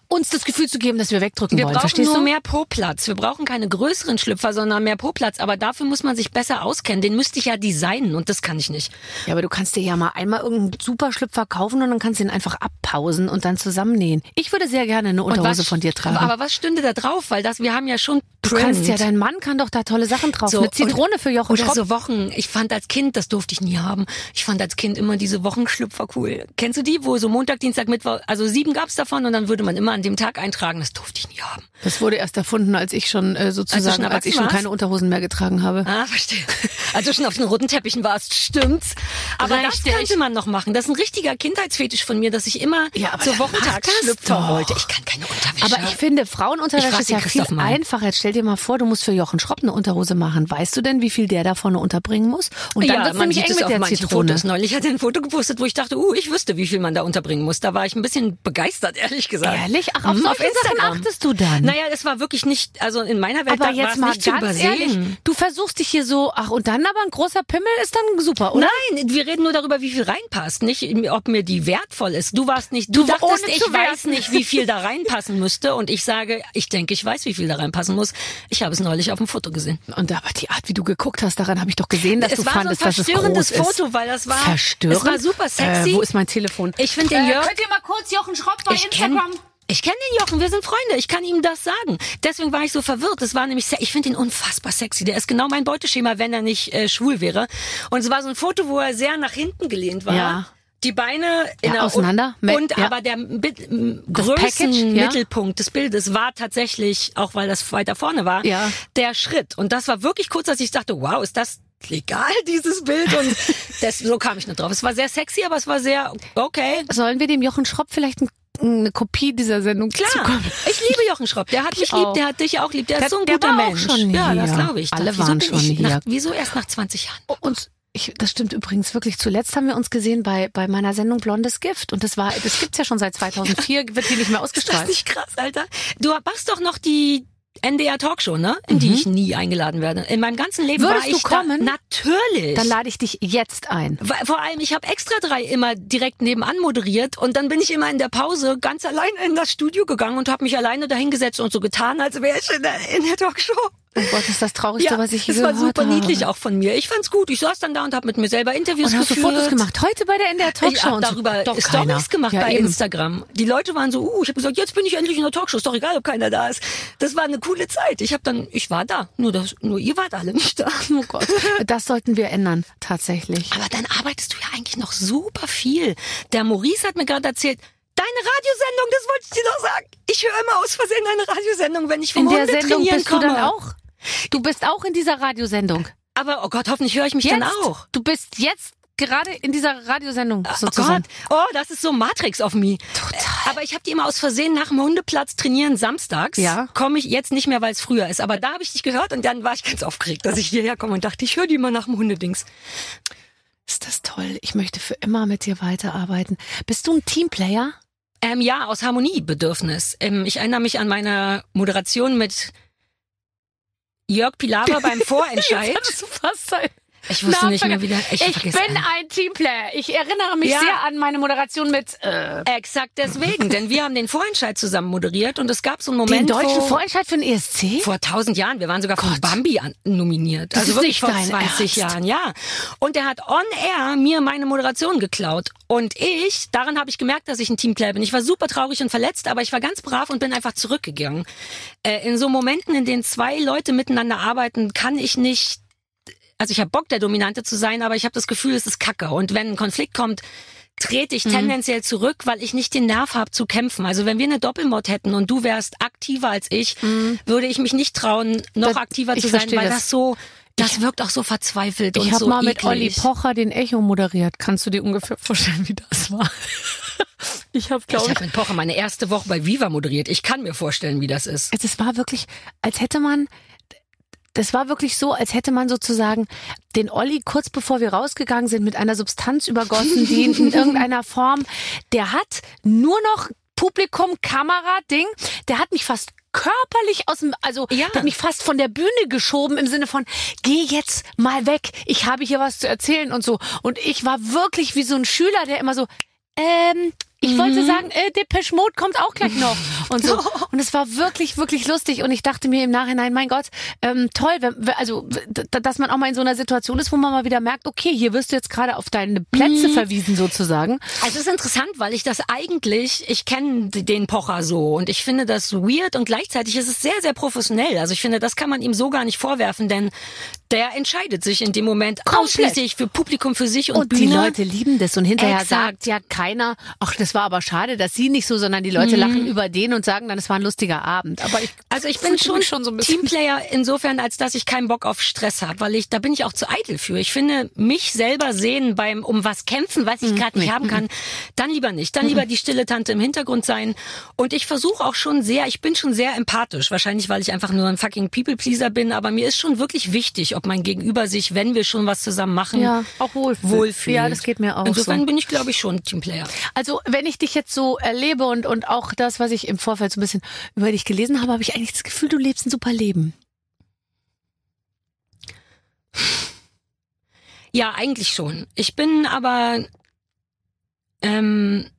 uns das Gefühl zu geben, dass wir wegdrücken Wir wollen. brauchen Verstehst nur du? mehr Po-Platz. Wir brauchen keine größeren Schlüpfer, sondern mehr Po-Platz. Aber dafür muss man sich besser auskennen. Den müsste ich ja designen und das kann ich nicht. Ja, aber du kannst dir ja mal einmal irgendeinen super Schlüpfer kaufen und dann kannst du ihn einfach abpausen und dann zusammennähen. Ich würde sehr gerne eine Und Unterhose was- von dir tragen. Aber, was stünde da drauf? Weil das, wir haben ja schon du kannst ja, dein Mann kann doch da tolle Sachen drauf. So, eine Zitrone für Jochen Oder Schropp. so Wochen. Ich fand als Kind, das durfte ich nie haben. Ich fand als Kind immer diese Wochenschlüpfer cool. Kennst du die, wo so Montag, Dienstag, Mittwoch, also sieben gab's davon und dann würde man immer an dem Tag eintragen. Das durfte ich nie haben. Das wurde erst erfunden, als ich schon äh, sozusagen, schon als, ich schon warst? keine Unterhosen mehr getragen habe. Ah, verstehe. Also schon auf den roten Teppichen warst, stimmt's. Aber Richtig. das könnte man noch machen. Das ist ein richtiger Kindheitsfetisch von mir, dass ich immer Ja, aber zur Wochentagsschlüpfer doch. wollte. Ich kann keine Unterwäsche. Aber ich finde, Frauenunterwäsche ist ja viel mal. einfacher. Jetzt stell dir mal vor, du musst für Jochen Schropp eine Unterhose machen. Weißt du denn, wie viel der da vorne unterbringen muss? Und dann ja, wird's man nämlich eng mit der Zitrone. Fotos. Neulich hat er ein Foto gepostet, wo ich dachte, uh, ich wüsste, wie viel man da unterbringen muss. Da war ich ein bisschen begeistert, ehrlich gesagt. Ehrlich? Ach, auf Mhm, solche Sachen Instagram. achtest du dann? Naja, es war wirklich nicht, also in meiner Welt aber war jetzt es mal nicht zu übersehen. ehrlich, du versuchst dich hier so, ach und dann aber ein großer Pimmel ist dann super, oder? Nein, wir reden nur darüber, wie viel reinpasst, nicht ob mir die wertvoll ist. Du warst nicht, du, Du, dachtest, ich weiß nicht, wie viel da reinpassen müsste und ich sage, ich denke, ich weiß, wie viel da reinpassen muss. Ich habe es neulich auf dem Foto gesehen. Und aber die Art, wie du geguckt hast, daran habe ich doch gesehen, dass es du war fandest, so ein dass es verstörendes groß ist. Foto, weil das war Verstörend? Es war super sexy. Äh, wo ist mein Telefon? Ich finde den äh, Jörg- Könnt ihr mal kurz Jochen Schropp bei ich kenn, Instagram? Ich kenne den Jochen, wir sind Freunde. Ich kann ihm das sagen. Deswegen war ich so verwirrt. Es war nämlich, ich finde ihn unfassbar sexy. Der ist genau mein Beuteschema, wenn er nicht äh, schwul wäre. Und es war so ein Foto, wo er sehr nach hinten gelehnt war. Ja. Die Beine in Ja, der auseinander. Und, und ja. aber der Package, ja. Größenmittelpunkt des Bildes war tatsächlich, auch weil das weiter vorne war, Ja. der Schritt. Und das war wirklich kurz, dass ich dachte, wow, ist das legal, dieses Bild. Und das, so kam ich nicht drauf. Es war sehr sexy, aber es war sehr okay. Sollen wir dem Jochen Schropp vielleicht ein, eine Kopie dieser Sendung Klar, zukommen? ich liebe Jochen Schropp. Der hat mich auch. lieb, der hat dich auch lieb. Der, Der- ist so ein der guter war auch Mensch. schon ja, das hier. glaube ich. Alle wieso waren schon hier. Nach, wieso erst nach 20 Jahren? Und ich, das stimmt übrigens wirklich. Zuletzt haben wir uns gesehen bei, bei meiner Sendung Blondes Gift. Und das war, das gibt's ja schon seit 2004, wird hier nicht mehr Ist das ausgestrahlt. nicht krass, Alter? Du machst doch noch die NDR Talkshow, ne? In die ich nie eingeladen werde. In meinem ganzen Leben Mhm. Würdest war du ich kommen? da. Natürlich. Dann lade ich dich jetzt ein. Weil- Vor allem, ich habe extra drei immer direkt nebenan moderiert und dann bin ich immer in der Pause ganz allein in das Studio gegangen und habe mich alleine dahingesetzt und so getan, als wäre ich in der, in der Talkshow. Oh Gott, das ist das Traurigste, Ja, was ich je das war gehört super habe. niedlich auch von mir. Ich fand's gut. Ich saß dann da und habe mit mir selber Interviews Und hast du geführt. Fotos gemacht? Heute bei der NDR Ich Talkshow? habe und so. darüber Doch Stories keiner. gemacht ja, bei eben. Instagram. Die Leute waren so, uh, ich habe gesagt, jetzt bin ich endlich in der Talkshow. Ist doch egal, ob keiner da ist. Das war eine coole Zeit. Ich habe dann, ich war da. Nur, das, nur ihr wart alle nicht da. Oh Gott, das sollten wir ändern, tatsächlich. Aber dann arbeitest du ja eigentlich noch super viel. Der Maurice hat mir gerade erzählt, deine Radiosendung, das wollte ich dir noch sagen. Ich höre immer aus Versehen eine Radiosendung, wenn ich vom In der Hunde Sendung bist komme. du dann auch? Du bist auch in dieser Radiosendung. Aber oh Gott, hoffentlich höre ich mich Jetzt? dann auch. Du bist jetzt gerade in dieser Radiosendung Oh sozusagen. Gott, oh, das ist so Matrix auf mich. Total. Aber ich habe die immer aus Versehen nach dem Hundeplatz trainieren samstags. Ja. Komme ich jetzt nicht mehr, weil es früher ist. Aber da habe ich dich gehört und dann war ich ganz aufgeregt, dass ich hierher komme und dachte, ich höre die immer nach dem Hundedings. Ist das toll. Ich möchte für immer mit dir weiterarbeiten. Bist du ein Teamplayer? Ähm, ja, aus Harmoniebedürfnis. Ähm, ich erinnere mich an meine Moderation mit Jörg Pilawa beim Vorentscheid. Du fast sein. Ich wusste Na, nicht mehr wieder. Ich, Ich bin alles. ein Teamplayer. Ich erinnere mich Ja. sehr an meine Moderation mit äh, Exakt deswegen, denn wir haben den Vorentscheid zusammen moderiert und es gab so einen Moment, den deutschen Vorentscheid für den ESC. Vor tausend Jahren. Wir waren sogar von Gott. Bambi an, nominiert. Das also ist wirklich nicht vor dein 20 Ernst. Jahren, ja. Und er hat on air mir meine Moderation geklaut. Und ich, daran habe ich gemerkt, dass ich ein Teamplayer bin. Ich war super traurig und verletzt, aber ich war ganz brav und bin einfach zurückgegangen. Äh, in so Momenten, in denen zwei Leute miteinander arbeiten, kann ich nicht. Also ich habe Bock, der Dominante zu sein, aber ich habe das Gefühl, es ist Kacke. Und wenn ein Konflikt kommt, trete ich tendenziell zurück, weil ich nicht den Nerv habe zu kämpfen. Also wenn wir eine Doppelmod hätten und du wärst aktiver als ich, würde ich mich nicht trauen, noch Das- aktiver ich zu sein, weil das. das so, das wirkt auch so verzweifelt und Ich habe so mal mit. Olli Pocher den Echo moderiert. Kannst du dir ungefähr vorstellen, wie das war? Ich habe, Ich glaube habe mit Pocher meine erste Woche bei Viva moderiert. Ich kann mir vorstellen, wie das ist. Also es war wirklich, als hätte man, das war wirklich so, als hätte man sozusagen den Olli kurz bevor wir rausgegangen sind mit einer Substanz übergossen, die in irgendeiner Form, der hat nur noch Publikum, Kamera, Ding, der hat mich fast körperlich aus dem, also Ja. hat mich fast von der Bühne geschoben im Sinne von, geh jetzt mal weg, ich habe hier was zu erzählen und so. Und ich war wirklich wie so ein Schüler, der immer so, ähm, ich wollte sagen, äh, Depeche Mode kommt auch gleich noch und so. Und es war wirklich, wirklich lustig. Und ich dachte mir im Nachhinein, mein Gott, ähm, toll, wenn, also dass man auch mal in so einer Situation ist, wo man mal wieder merkt, okay, hier wirst du jetzt gerade auf deine Plätze verwiesen sozusagen. Also es ist interessant, weil ich das eigentlich, ich kenne den Pocher so und ich finde das weird und gleichzeitig ist es sehr, sehr professionell. Also ich finde, das kann man ihm so gar nicht vorwerfen, denn der entscheidet sich in dem Moment Komplett. ausschließlich für Publikum, für sich und, Und Bühne. die Leute lieben das. Und hinterher Exakt. sagt ja keiner, ach, das war aber schade, dass sie nicht so, sondern die Leute lachen über den und sagen dann, es war ein lustiger Abend. Aber ich, Also ich bin schon, schon so ein bisschen- Teamplayer insofern, als dass ich keinen Bock auf Stress habe, weil ich da bin ich auch zu eitel für. Ich finde mich selber sehen beim um was kämpfen, was ich gerade nicht haben kann, dann lieber nicht. Dann lieber die stille Tante im Hintergrund sein. Und ich versuche auch schon sehr, ich bin schon sehr empathisch, wahrscheinlich weil ich einfach nur ein fucking People Pleaser bin, aber mir ist schon wirklich wichtig, ob mein Gegenüber sich, wenn wir schon was zusammen machen, ja, auch wohlfühlt. wohlfühlt. Ja, das geht mir auch Insofern so. bin ich glaube ich schon Teamplayer. Also, wenn ich dich jetzt so erlebe und, und auch das, was ich im Vorfeld so ein bisschen über dich gelesen habe, habe ich eigentlich das Gefühl, du lebst ein super Leben. Ja, eigentlich schon. Ich bin aber ähm,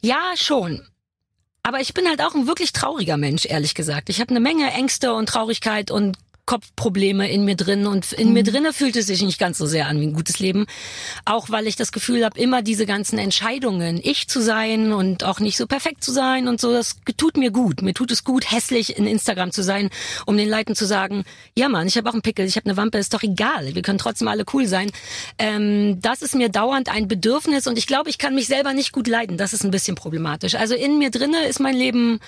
ja schon. Aber ich bin halt auch ein wirklich trauriger Mensch, ehrlich gesagt. Ich habe eine Menge Ängste und Traurigkeit und Kopfprobleme in mir drin und in mir drinne fühlt es sich nicht ganz so sehr an wie ein gutes Leben, auch weil ich das Gefühl habe, immer diese ganzen Entscheidungen, ich zu sein und auch nicht so perfekt zu sein und so, das tut mir gut. Mir tut es gut, hässlich in Instagram zu sein, um den Leuten zu sagen, ja Mann, ich habe auch einen Pickel, ich habe eine Wampe, ist doch egal, wir können trotzdem alle cool sein. Ähm, das ist mir dauernd ein Bedürfnis und ich glaube, ich kann mich selber nicht gut leiden. Das ist ein bisschen problematisch. Also in mir drinne ist mein Leben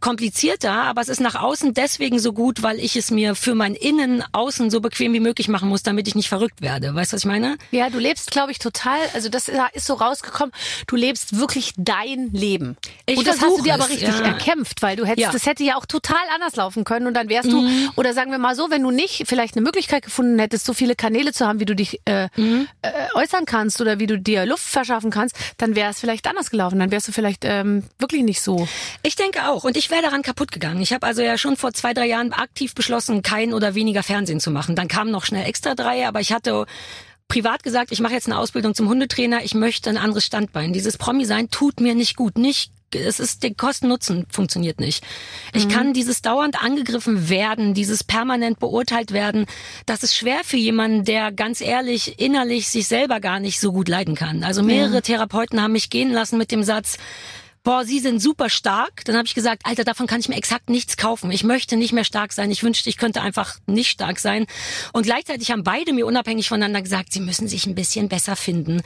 komplizierter, aber es ist nach außen deswegen so gut, weil ich es mir für mein Innen außen so bequem wie möglich machen muss, damit ich nicht verrückt werde. Weißt du, was ich meine? Ja, du lebst, glaube ich, total, also das ist so rausgekommen, du lebst wirklich dein Leben. Ich und das hast du dir aber es, richtig ja. erkämpft, weil du hättest, Ja. Mhm. das hätte ja auch total anders laufen können und dann wärst du, oder sagen wir mal so, wenn du nicht vielleicht eine Möglichkeit gefunden hättest, so viele Kanäle zu haben, wie du dich äh, Mhm. äh, äußern kannst oder wie du dir Luft verschaffen kannst, dann wäre es vielleicht anders gelaufen, dann wärst du vielleicht ähm, wirklich nicht so. Ich denke auch. Und ich wäre daran kaputt gegangen. Ich habe also ja schon vor zwei, drei Jahren aktiv beschlossen, kein oder weniger Fernsehen zu machen. Dann kamen noch schnell extra drei, aber ich hatte privat gesagt, ich mache jetzt eine Ausbildung zum Hundetrainer. Ich möchte ein anderes Standbein. Dieses Promi-Sein tut mir nicht gut. Nicht es ist der Kosten-Nutzen funktioniert nicht. Ich kann dieses dauernd angegriffen werden, dieses permanent beurteilt werden, das ist schwer für jemanden, der ganz ehrlich innerlich sich selber gar nicht so gut leiden kann. Also mehrere Therapeuten haben mich gehen lassen mit dem Satz, boah, Sie sind super stark. Dann habe ich gesagt, Alter, davon kann ich mir exakt nichts kaufen. Ich möchte nicht mehr stark sein. Ich wünschte, ich könnte einfach nicht stark sein. Und gleichzeitig haben beide mir unabhängig voneinander gesagt, sie müssen sich ein bisschen besser finden.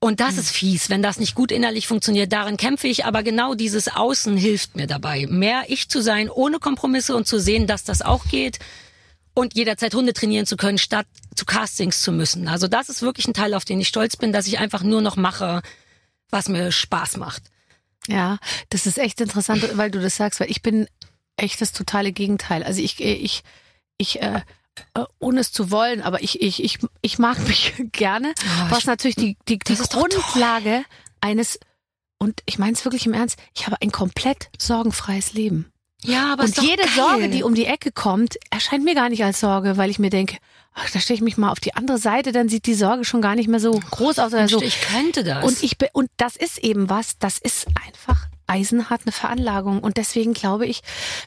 Und das ist fies, wenn das nicht gut innerlich funktioniert. Daran kämpfe ich, aber genau dieses Außen hilft mir dabei, mehr ich zu sein, ohne Kompromisse und zu sehen, dass das auch geht und jederzeit Hunde trainieren zu können, statt zu Castings zu müssen. Also das ist wirklich ein Teil, auf den ich stolz bin, dass ich einfach nur noch mache, was mir Spaß macht. Ja, das ist echt interessant, weil du das sagst, weil ich bin echt das totale Gegenteil. Also ich, ich, ich, äh, äh, ohne es zu wollen, aber ich, ich, ich, ich mag mich gerne, Oh, was ich- natürlich die, die, die Grundlage eines, und ich meine es wirklich im Ernst, ich habe ein komplett sorgenfreies Leben. Ja, aber und jede geil. Sorge, die um die Ecke kommt, erscheint mir gar nicht als Sorge, weil ich mir denke, ach, da stelle ich mich mal auf die andere Seite, dann sieht die Sorge schon gar nicht mehr so groß aus oder so. Ich könnte das. Und ich und das ist eben was, das ist einfach eisenhart eine Veranlagung und deswegen glaube ich,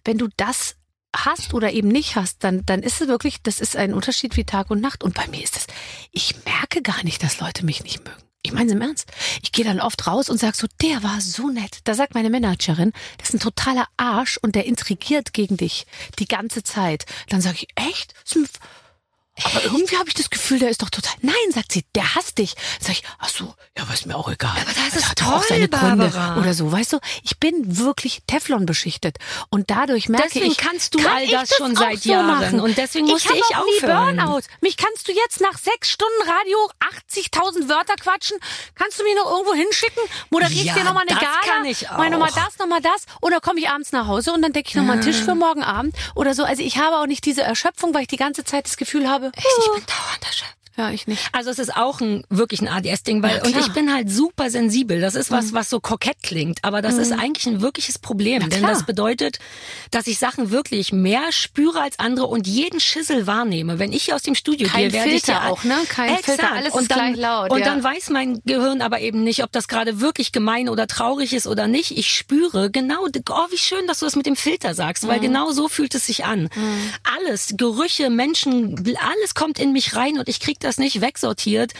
wenn du das hast oder eben nicht hast, dann dann ist es wirklich, das ist ein Unterschied wie Tag und Nacht und bei mir ist es ich merke gar nicht, dass Leute mich nicht mögen. Ich meine es im Ernst. Ich gehe dann oft raus und sag so, der war so nett. Da sagt meine Managerin, das ist ein totaler Arsch und der intrigiert gegen dich die ganze Zeit. Dann sage ich, echt? Das aber irgendwie habe ich das Gefühl, der ist doch total. Nein, sagt sie, der hasst dich. Sag ich, ach so, ja, aber ist mir auch egal. Aber das Der ist doch auch toll, seine Gründe Barbara. oder so, weißt du? Ich bin wirklich Teflon beschichtet und dadurch merke Deswegen ich, kannst du kann all ich das schon auch seit so Jahren. machen. Und deswegen musste hab ich auch nie. Burnout. Mich kannst du jetzt nach sechs Stunden Radio 80.000 Wörter quatschen. Kannst du mich noch irgendwo hinschicken? Moderiere ich Ja, dir nochmal eine das Gala? kann ich noch mal auch. das, nochmal das. Oder komme ich abends nach Hause und dann decke ich nochmal einen Tisch für morgen Abend oder so. Also ich habe auch nicht diese Erschöpfung, weil ich die ganze Zeit das Gefühl habe, Echt, ich bin dauernd erschöpft. Ja, ich nicht. Also es ist auch ein wirklich ein ADS-Ding, weil Ja, und ich bin halt super sensibel. Das ist was, was so kokett klingt, aber das ist eigentlich ein wirkliches Problem, denn klar. das bedeutet, dass ich Sachen wirklich mehr spüre als andere und jeden Schissel wahrnehme. Wenn ich hier aus dem Studio Kein gehe, werde ich Filter ja auch, ne? Kein Exakt. Filter, alles und ist dann, gleich laut, Und ja. dann weiß mein Gehirn aber eben nicht, ob das gerade wirklich gemein oder traurig ist oder nicht. Ich spüre genau, oh, wie schön, dass du das mit dem Filter sagst, Mhm. weil genau so fühlt es sich an. Alles, Gerüche, Menschen, alles kommt in mich rein und ich krieg das nicht wegsortiert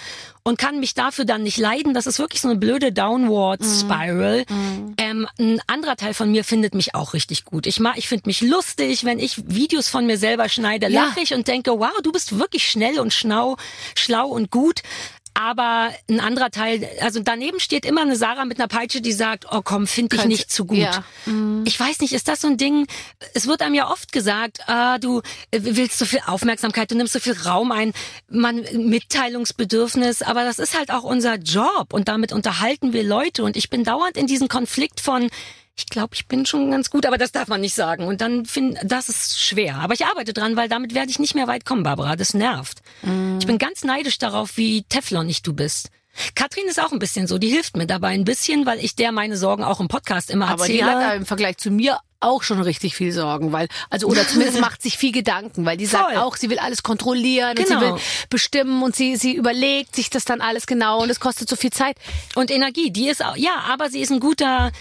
und kann mich dafür dann nicht leiden. Das ist wirklich so eine blöde Downward Spiral. Ähm, ein anderer Teil von mir findet mich auch richtig gut. Ich mag, ich finde mich lustig, wenn ich Videos von mir selber schneide, Ja. lache ich und denke, wow, du bist wirklich schnell und schnau, schlau und gut. Aber ein anderer Teil, also daneben steht immer eine Sarah mit einer Peitsche, die sagt, oh komm, finde ich nicht zu gut. ja. Ich weiß nicht, ist das so ein Ding? Es wird einem ja oft gesagt, ah, du willst so viel Aufmerksamkeit, du nimmst so viel Raum ein, man Mitteilungsbedürfnis, aber das ist halt auch unser Job und damit unterhalten wir Leute und ich bin dauernd in diesem Konflikt von ich glaube, ich bin schon ganz gut, aber das darf man nicht sagen. Und dann finde das ist schwer. Aber ich arbeite dran, weil damit werde ich nicht mehr weit kommen, Barbara. Das nervt. Ich bin ganz neidisch darauf, wie teflonig du bist. Katrin ist auch ein bisschen so, die hilft mir dabei ein bisschen, weil ich der meine Sorgen auch im Podcast immer Aber erzähle. die hat im Vergleich zu mir auch schon richtig viel Sorgen, weil, also, oder zumindest macht sich viel Gedanken, weil die sagt Voll. auch, sie will alles kontrollieren und Genau. sie will bestimmen und sie, sie überlegt sich das dann alles genau und es kostet so viel Zeit. Und Energie, die ist auch, ja, aber sie ist ein guter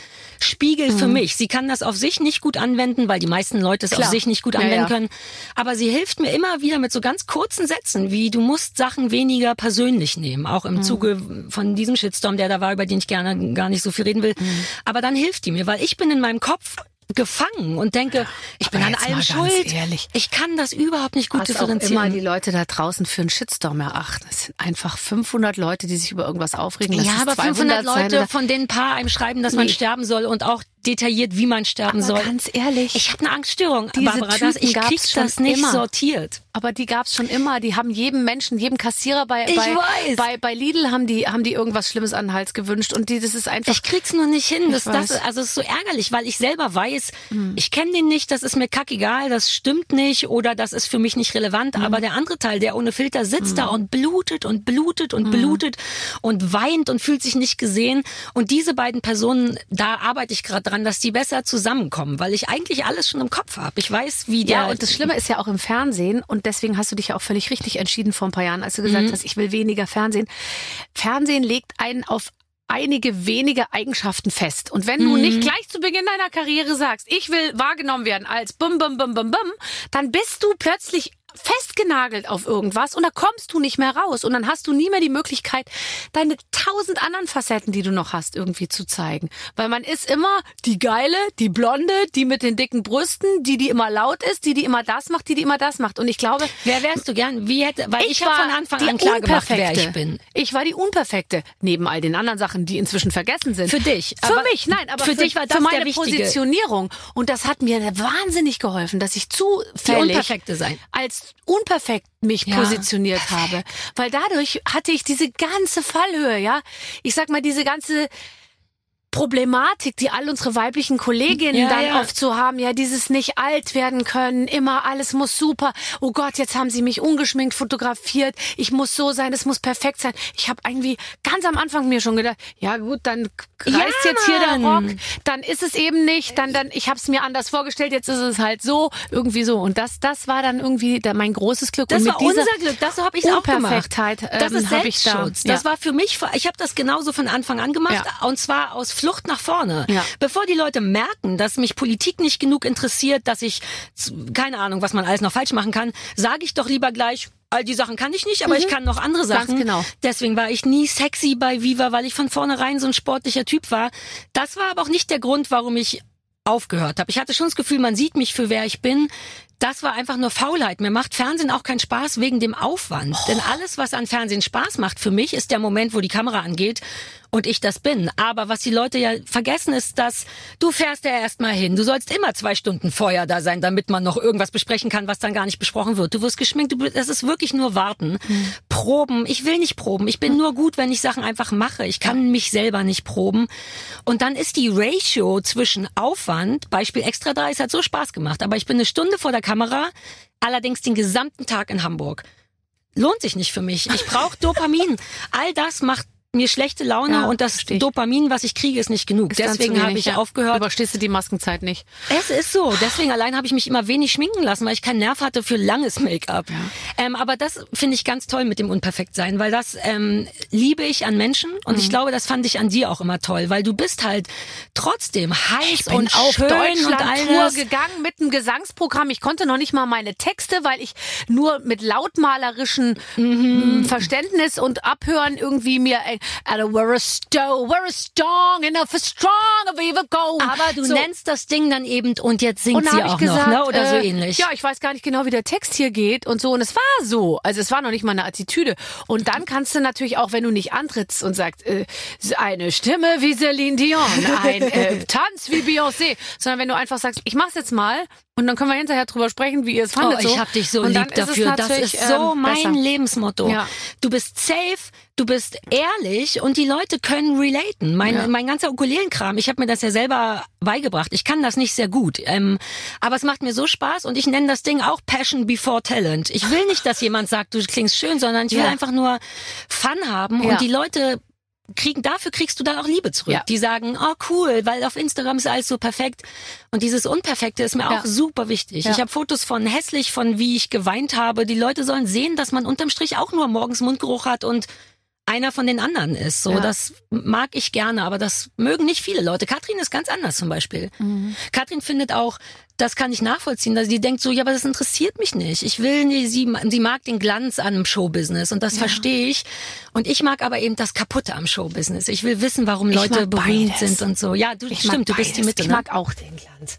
Spiegel für mich. Sie kann das auf sich nicht gut anwenden, weil die meisten Leute es Klar. auf sich nicht gut Ja, anwenden ja. können. Aber sie hilft mir immer wieder mit so ganz kurzen Sätzen, wie du musst Sachen weniger persönlich nehmen. Auch Mhm. im Zuge von diesem Shitstorm, der da war, über den ich gerne gar nicht so viel reden will. Mhm. Aber dann hilft die mir, weil ich bin in meinem Kopf gefangen und denke, ich bin aber an jetzt allem schuld. ehrlich. Ich kann das überhaupt nicht gut Was auch differenzieren. immer die Leute da draußen für einen Shitstorm erachten. Es sind einfach 500 Leute, die sich über irgendwas aufregen. Lass ja, aber 200 500 sein Leute, von denen ein paar einem schreiben, dass man Nee. sterben soll und auch detailliert, wie man sterben Aber soll. ganz ehrlich, Ich habe eine Angststörung, Diese Barbara. Das, Typen ich gab's krieg schon das nicht immer. sortiert. Aber die gab's schon immer. Die haben jedem Menschen, jedem Kassierer bei Ich bei, bei bei Lidl haben die haben die irgendwas Schlimmes an den Hals gewünscht und die das ist einfach Ich krieg's nur nicht hin. Das, Ich das, also es ist so ärgerlich, weil ich selber weiß, ich kenne den nicht, das ist mir kackegal, das stimmt nicht oder das ist für mich nicht relevant. Aber der andere Teil, der ohne Filter sitzt da und blutet und blutet und blutet und weint und fühlt sich nicht gesehen. Und diese beiden Personen, da arbeite ich gerade dran, dass die besser zusammenkommen, weil ich eigentlich alles schon im Kopf habe. Ich weiß, wie der. Ja, und das Schlimme ist ja auch im Fernsehen und deswegen hast du dich ja auch völlig richtig entschieden vor ein paar Jahren, als du gesagt hast, ich will weniger Fernsehen. Fernsehen legt einen auf einige wenige Eigenschaften fest. Und wenn du nicht gleich zu Beginn deiner Karriere sagst, ich will wahrgenommen werden als bum bum bum bum bum, dann bist du plötzlich festgenagelt auf irgendwas und da kommst du nicht mehr raus und dann hast du nie mehr die Möglichkeit, deine tausend anderen Facetten, die du noch hast, irgendwie zu zeigen. Weil man ist immer die geile, die blonde, die mit den dicken Brüsten, die, die immer laut ist, die, die immer das macht, die, die immer das macht. Und ich glaube, wer wärst du gern? Wie hätte, weil ich, ich habe war von Anfang die an klar gemacht, wer ich bin. Ich war die Unperfekte, neben all den anderen Sachen, die inzwischen vergessen sind. Für dich, Für mich, nein, aber für für, dich war das für meine der wichtige- Positionierung. Und das hat mir wahnsinnig geholfen, dass ich zufällig Unperfekte sein. als unperfekt mich Ja, positioniert habe. Weil dadurch hatte ich diese ganze Fallhöhe, ja. Ich sag mal, diese ganze Problematik, die all unsere weiblichen Kolleginnen Ja, dann ja. oft so haben, ja, dieses nicht alt werden können, immer alles muss super. Oh Gott, jetzt haben sie mich ungeschminkt fotografiert. Ich muss so sein, es muss perfekt sein. Ich habe irgendwie ganz am Anfang mir schon gedacht, ja gut, dann reißt Ja, jetzt hier der. Rock, dann ist es eben nicht, dann dann ich habe es mir anders vorgestellt, jetzt ist es halt so, irgendwie so und das das war dann irgendwie da mein großes Glück Das und mit war unser Glück, das so habe ich auch gemacht. Das ähm, ist hab ich da. Selbstschutz. Das war für mich, ich habe das genauso von Anfang an gemacht und zwar aus Flucht nach vorne. Ja. Bevor die Leute merken, dass mich Politik nicht genug interessiert, dass ich keine Ahnung, was man alles noch falsch machen kann, sage ich doch lieber gleich All die Sachen kann ich nicht, aber ich kann noch andere Mhm. Ganz Sachen. genau. Deswegen war ich nie sexy bei Viva, weil ich von vornherein so ein sportlicher Typ war. Das war aber auch nicht der Grund, warum ich aufgehört habe. Ich hatte schon das Gefühl, man sieht mich für wer ich bin. Das war einfach nur Faulheit. Mir macht Fernsehen auch keinen Spaß wegen dem Aufwand. Denn alles, was an Fernsehen Spaß macht für mich, ist der Moment, wo die Kamera angeht und ich das bin. Aber was die Leute ja vergessen, ist, dass du fährst ja erstmal hin. Du sollst immer zwei Stunden vorher da sein, damit man noch irgendwas besprechen kann, was dann gar nicht besprochen wird. Du wirst geschminkt, du, das ist wirklich nur warten. Proben. Ich will nicht proben. Ich bin nur gut, wenn ich Sachen einfach mache. Ich kann mich selber nicht proben. Und dann ist die Ratio zwischen Aufwand, Beispiel Extra 3, es hat so Spaß gemacht, aber ich bin eine Stunde vor der Kamera, allerdings den gesamten Tag in Hamburg. Lohnt sich nicht für mich. Ich brauche Dopamin. All das macht mir schlechte Laune Ja, und das ich. Dopamin, was ich kriege, ist nicht genug. Ist Deswegen habe ich ja. aufgehört. Überstehst du die Maskenzeit nicht? Es ist so. Deswegen allein habe ich mich immer wenig schminken lassen, weil ich keinen Nerv hatte für langes Make-up. Ähm, aber das finde ich ganz toll mit dem Unperfektsein, weil das ähm, liebe ich an Menschen und Mhm. ich glaube, das fand ich an dir auch immer toll, weil du bist halt trotzdem heiß bin und auf schön und all Deutschland-Tour das. gegangen mit einem Gesangsprogramm. Ich konnte noch nicht mal meine Texte, weil ich nur mit lautmalerischen Mhm. mm, Verständnis und Abhören irgendwie mir uh, we're a sto, we're a strong enough, a strong a we go. Aber du so. nennst das Ding dann eben und jetzt singt und sie auch gesagt, noch, ne? Oder so äh, ähnlich. Ja, ich weiß gar nicht genau, wie der Text hier geht und so. Und es war so. Also es war noch nicht mal eine Attitüde. Und dann kannst du natürlich auch, wenn du nicht antrittst und sagst, äh, eine Stimme wie Celine Dion, ein äh, Tanz wie Beyoncé, sondern wenn du einfach sagst, ich mach's jetzt mal und dann können wir hinterher drüber sprechen, wie ihr es Oh, fandet. ich so. hab dich so und lieb dafür. Das ist so ähm, mein besser. Lebensmotto. Ja. Du bist safe, du bist ehrlich und die Leute können relaten. Mein, Ja. mein ganzer Ukuleelenkram, ich habe mir das ja selber beigebracht. Ich kann das nicht sehr gut, ähm, aber es macht mir so Spaß und ich nenne das Ding auch Passion before Talent. Ich will nicht, dass jemand sagt, du klingst schön, sondern ich will Ja. einfach nur Fun haben und die Leute kriegen, dafür kriegst du dann auch Liebe zurück. Ja. Die sagen, oh cool, weil auf Instagram ist alles so perfekt. Und dieses Unperfekte ist mir Ja. auch super wichtig. Ja. Ich habe Fotos von hässlich, von wie ich geweint habe. Die Leute sollen sehen, dass man unterm Strich auch nur morgens Mundgeruch hat und einer von den anderen ist. So, das mag ich gerne, aber das mögen nicht viele Leute. Katrin ist ganz anders zum Beispiel. Mhm. Katrin findet auch, das kann ich nachvollziehen, dass sie denkt so, ja, aber das interessiert mich nicht. Ich will nicht, sie, sie mag den Glanz an einem Showbusiness und das verstehe ich. Und ich mag aber eben das Kaputte am Showbusiness. Ich will wissen, warum Leute berühmt sind und so. Ja, du, Ich stimmt, du bist die. Mitte. Ich ne? mag auch den Glanz.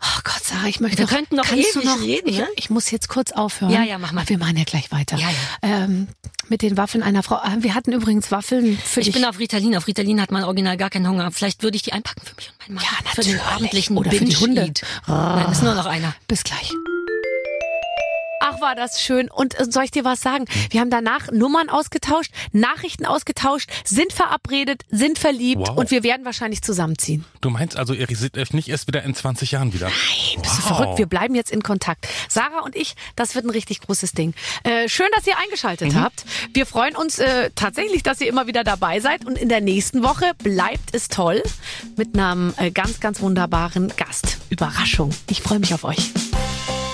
Oh Gott, Sarah, ich möchte Wir noch, könnten noch kannst ewig noch reden, ich, ne? ich muss jetzt kurz aufhören. Ja, ja, mach mal. Wir machen ja gleich weiter. Ja, Ähm, mit den Waffeln einer Frau. Ah, Wir hatten übrigens Waffeln für Ich dich. bin auf Ritalin. Auf Ritalin hat man original gar keinen Hunger. Vielleicht würde ich die einpacken für mich und meinen Mann. Ja, Für den natürlich. ordentlichen Oder für die Hunde. Binge-Eat. Nein, ist nur noch einer. Bis gleich. Ach, war das schön. Und äh, soll ich dir was sagen? Hm. Wir haben danach Nummern ausgetauscht, Nachrichten ausgetauscht, sind verabredet, sind verliebt Wow. und wir werden wahrscheinlich zusammenziehen. Du meinst also, ihr seht euch nicht erst wieder in 20 Jahren wieder? Nein, bist du Wow. verrückt? Wir bleiben jetzt in Kontakt. Sarah und ich, das wird ein richtig großes Ding. Äh, schön, dass ihr eingeschaltet Mhm. habt. Wir freuen uns äh, tatsächlich, dass ihr immer wieder dabei seid. Und in der nächsten Woche bleibt es toll mit einem äh, ganz, ganz wunderbaren Gast. Überraschung. Ich freue mich auf euch.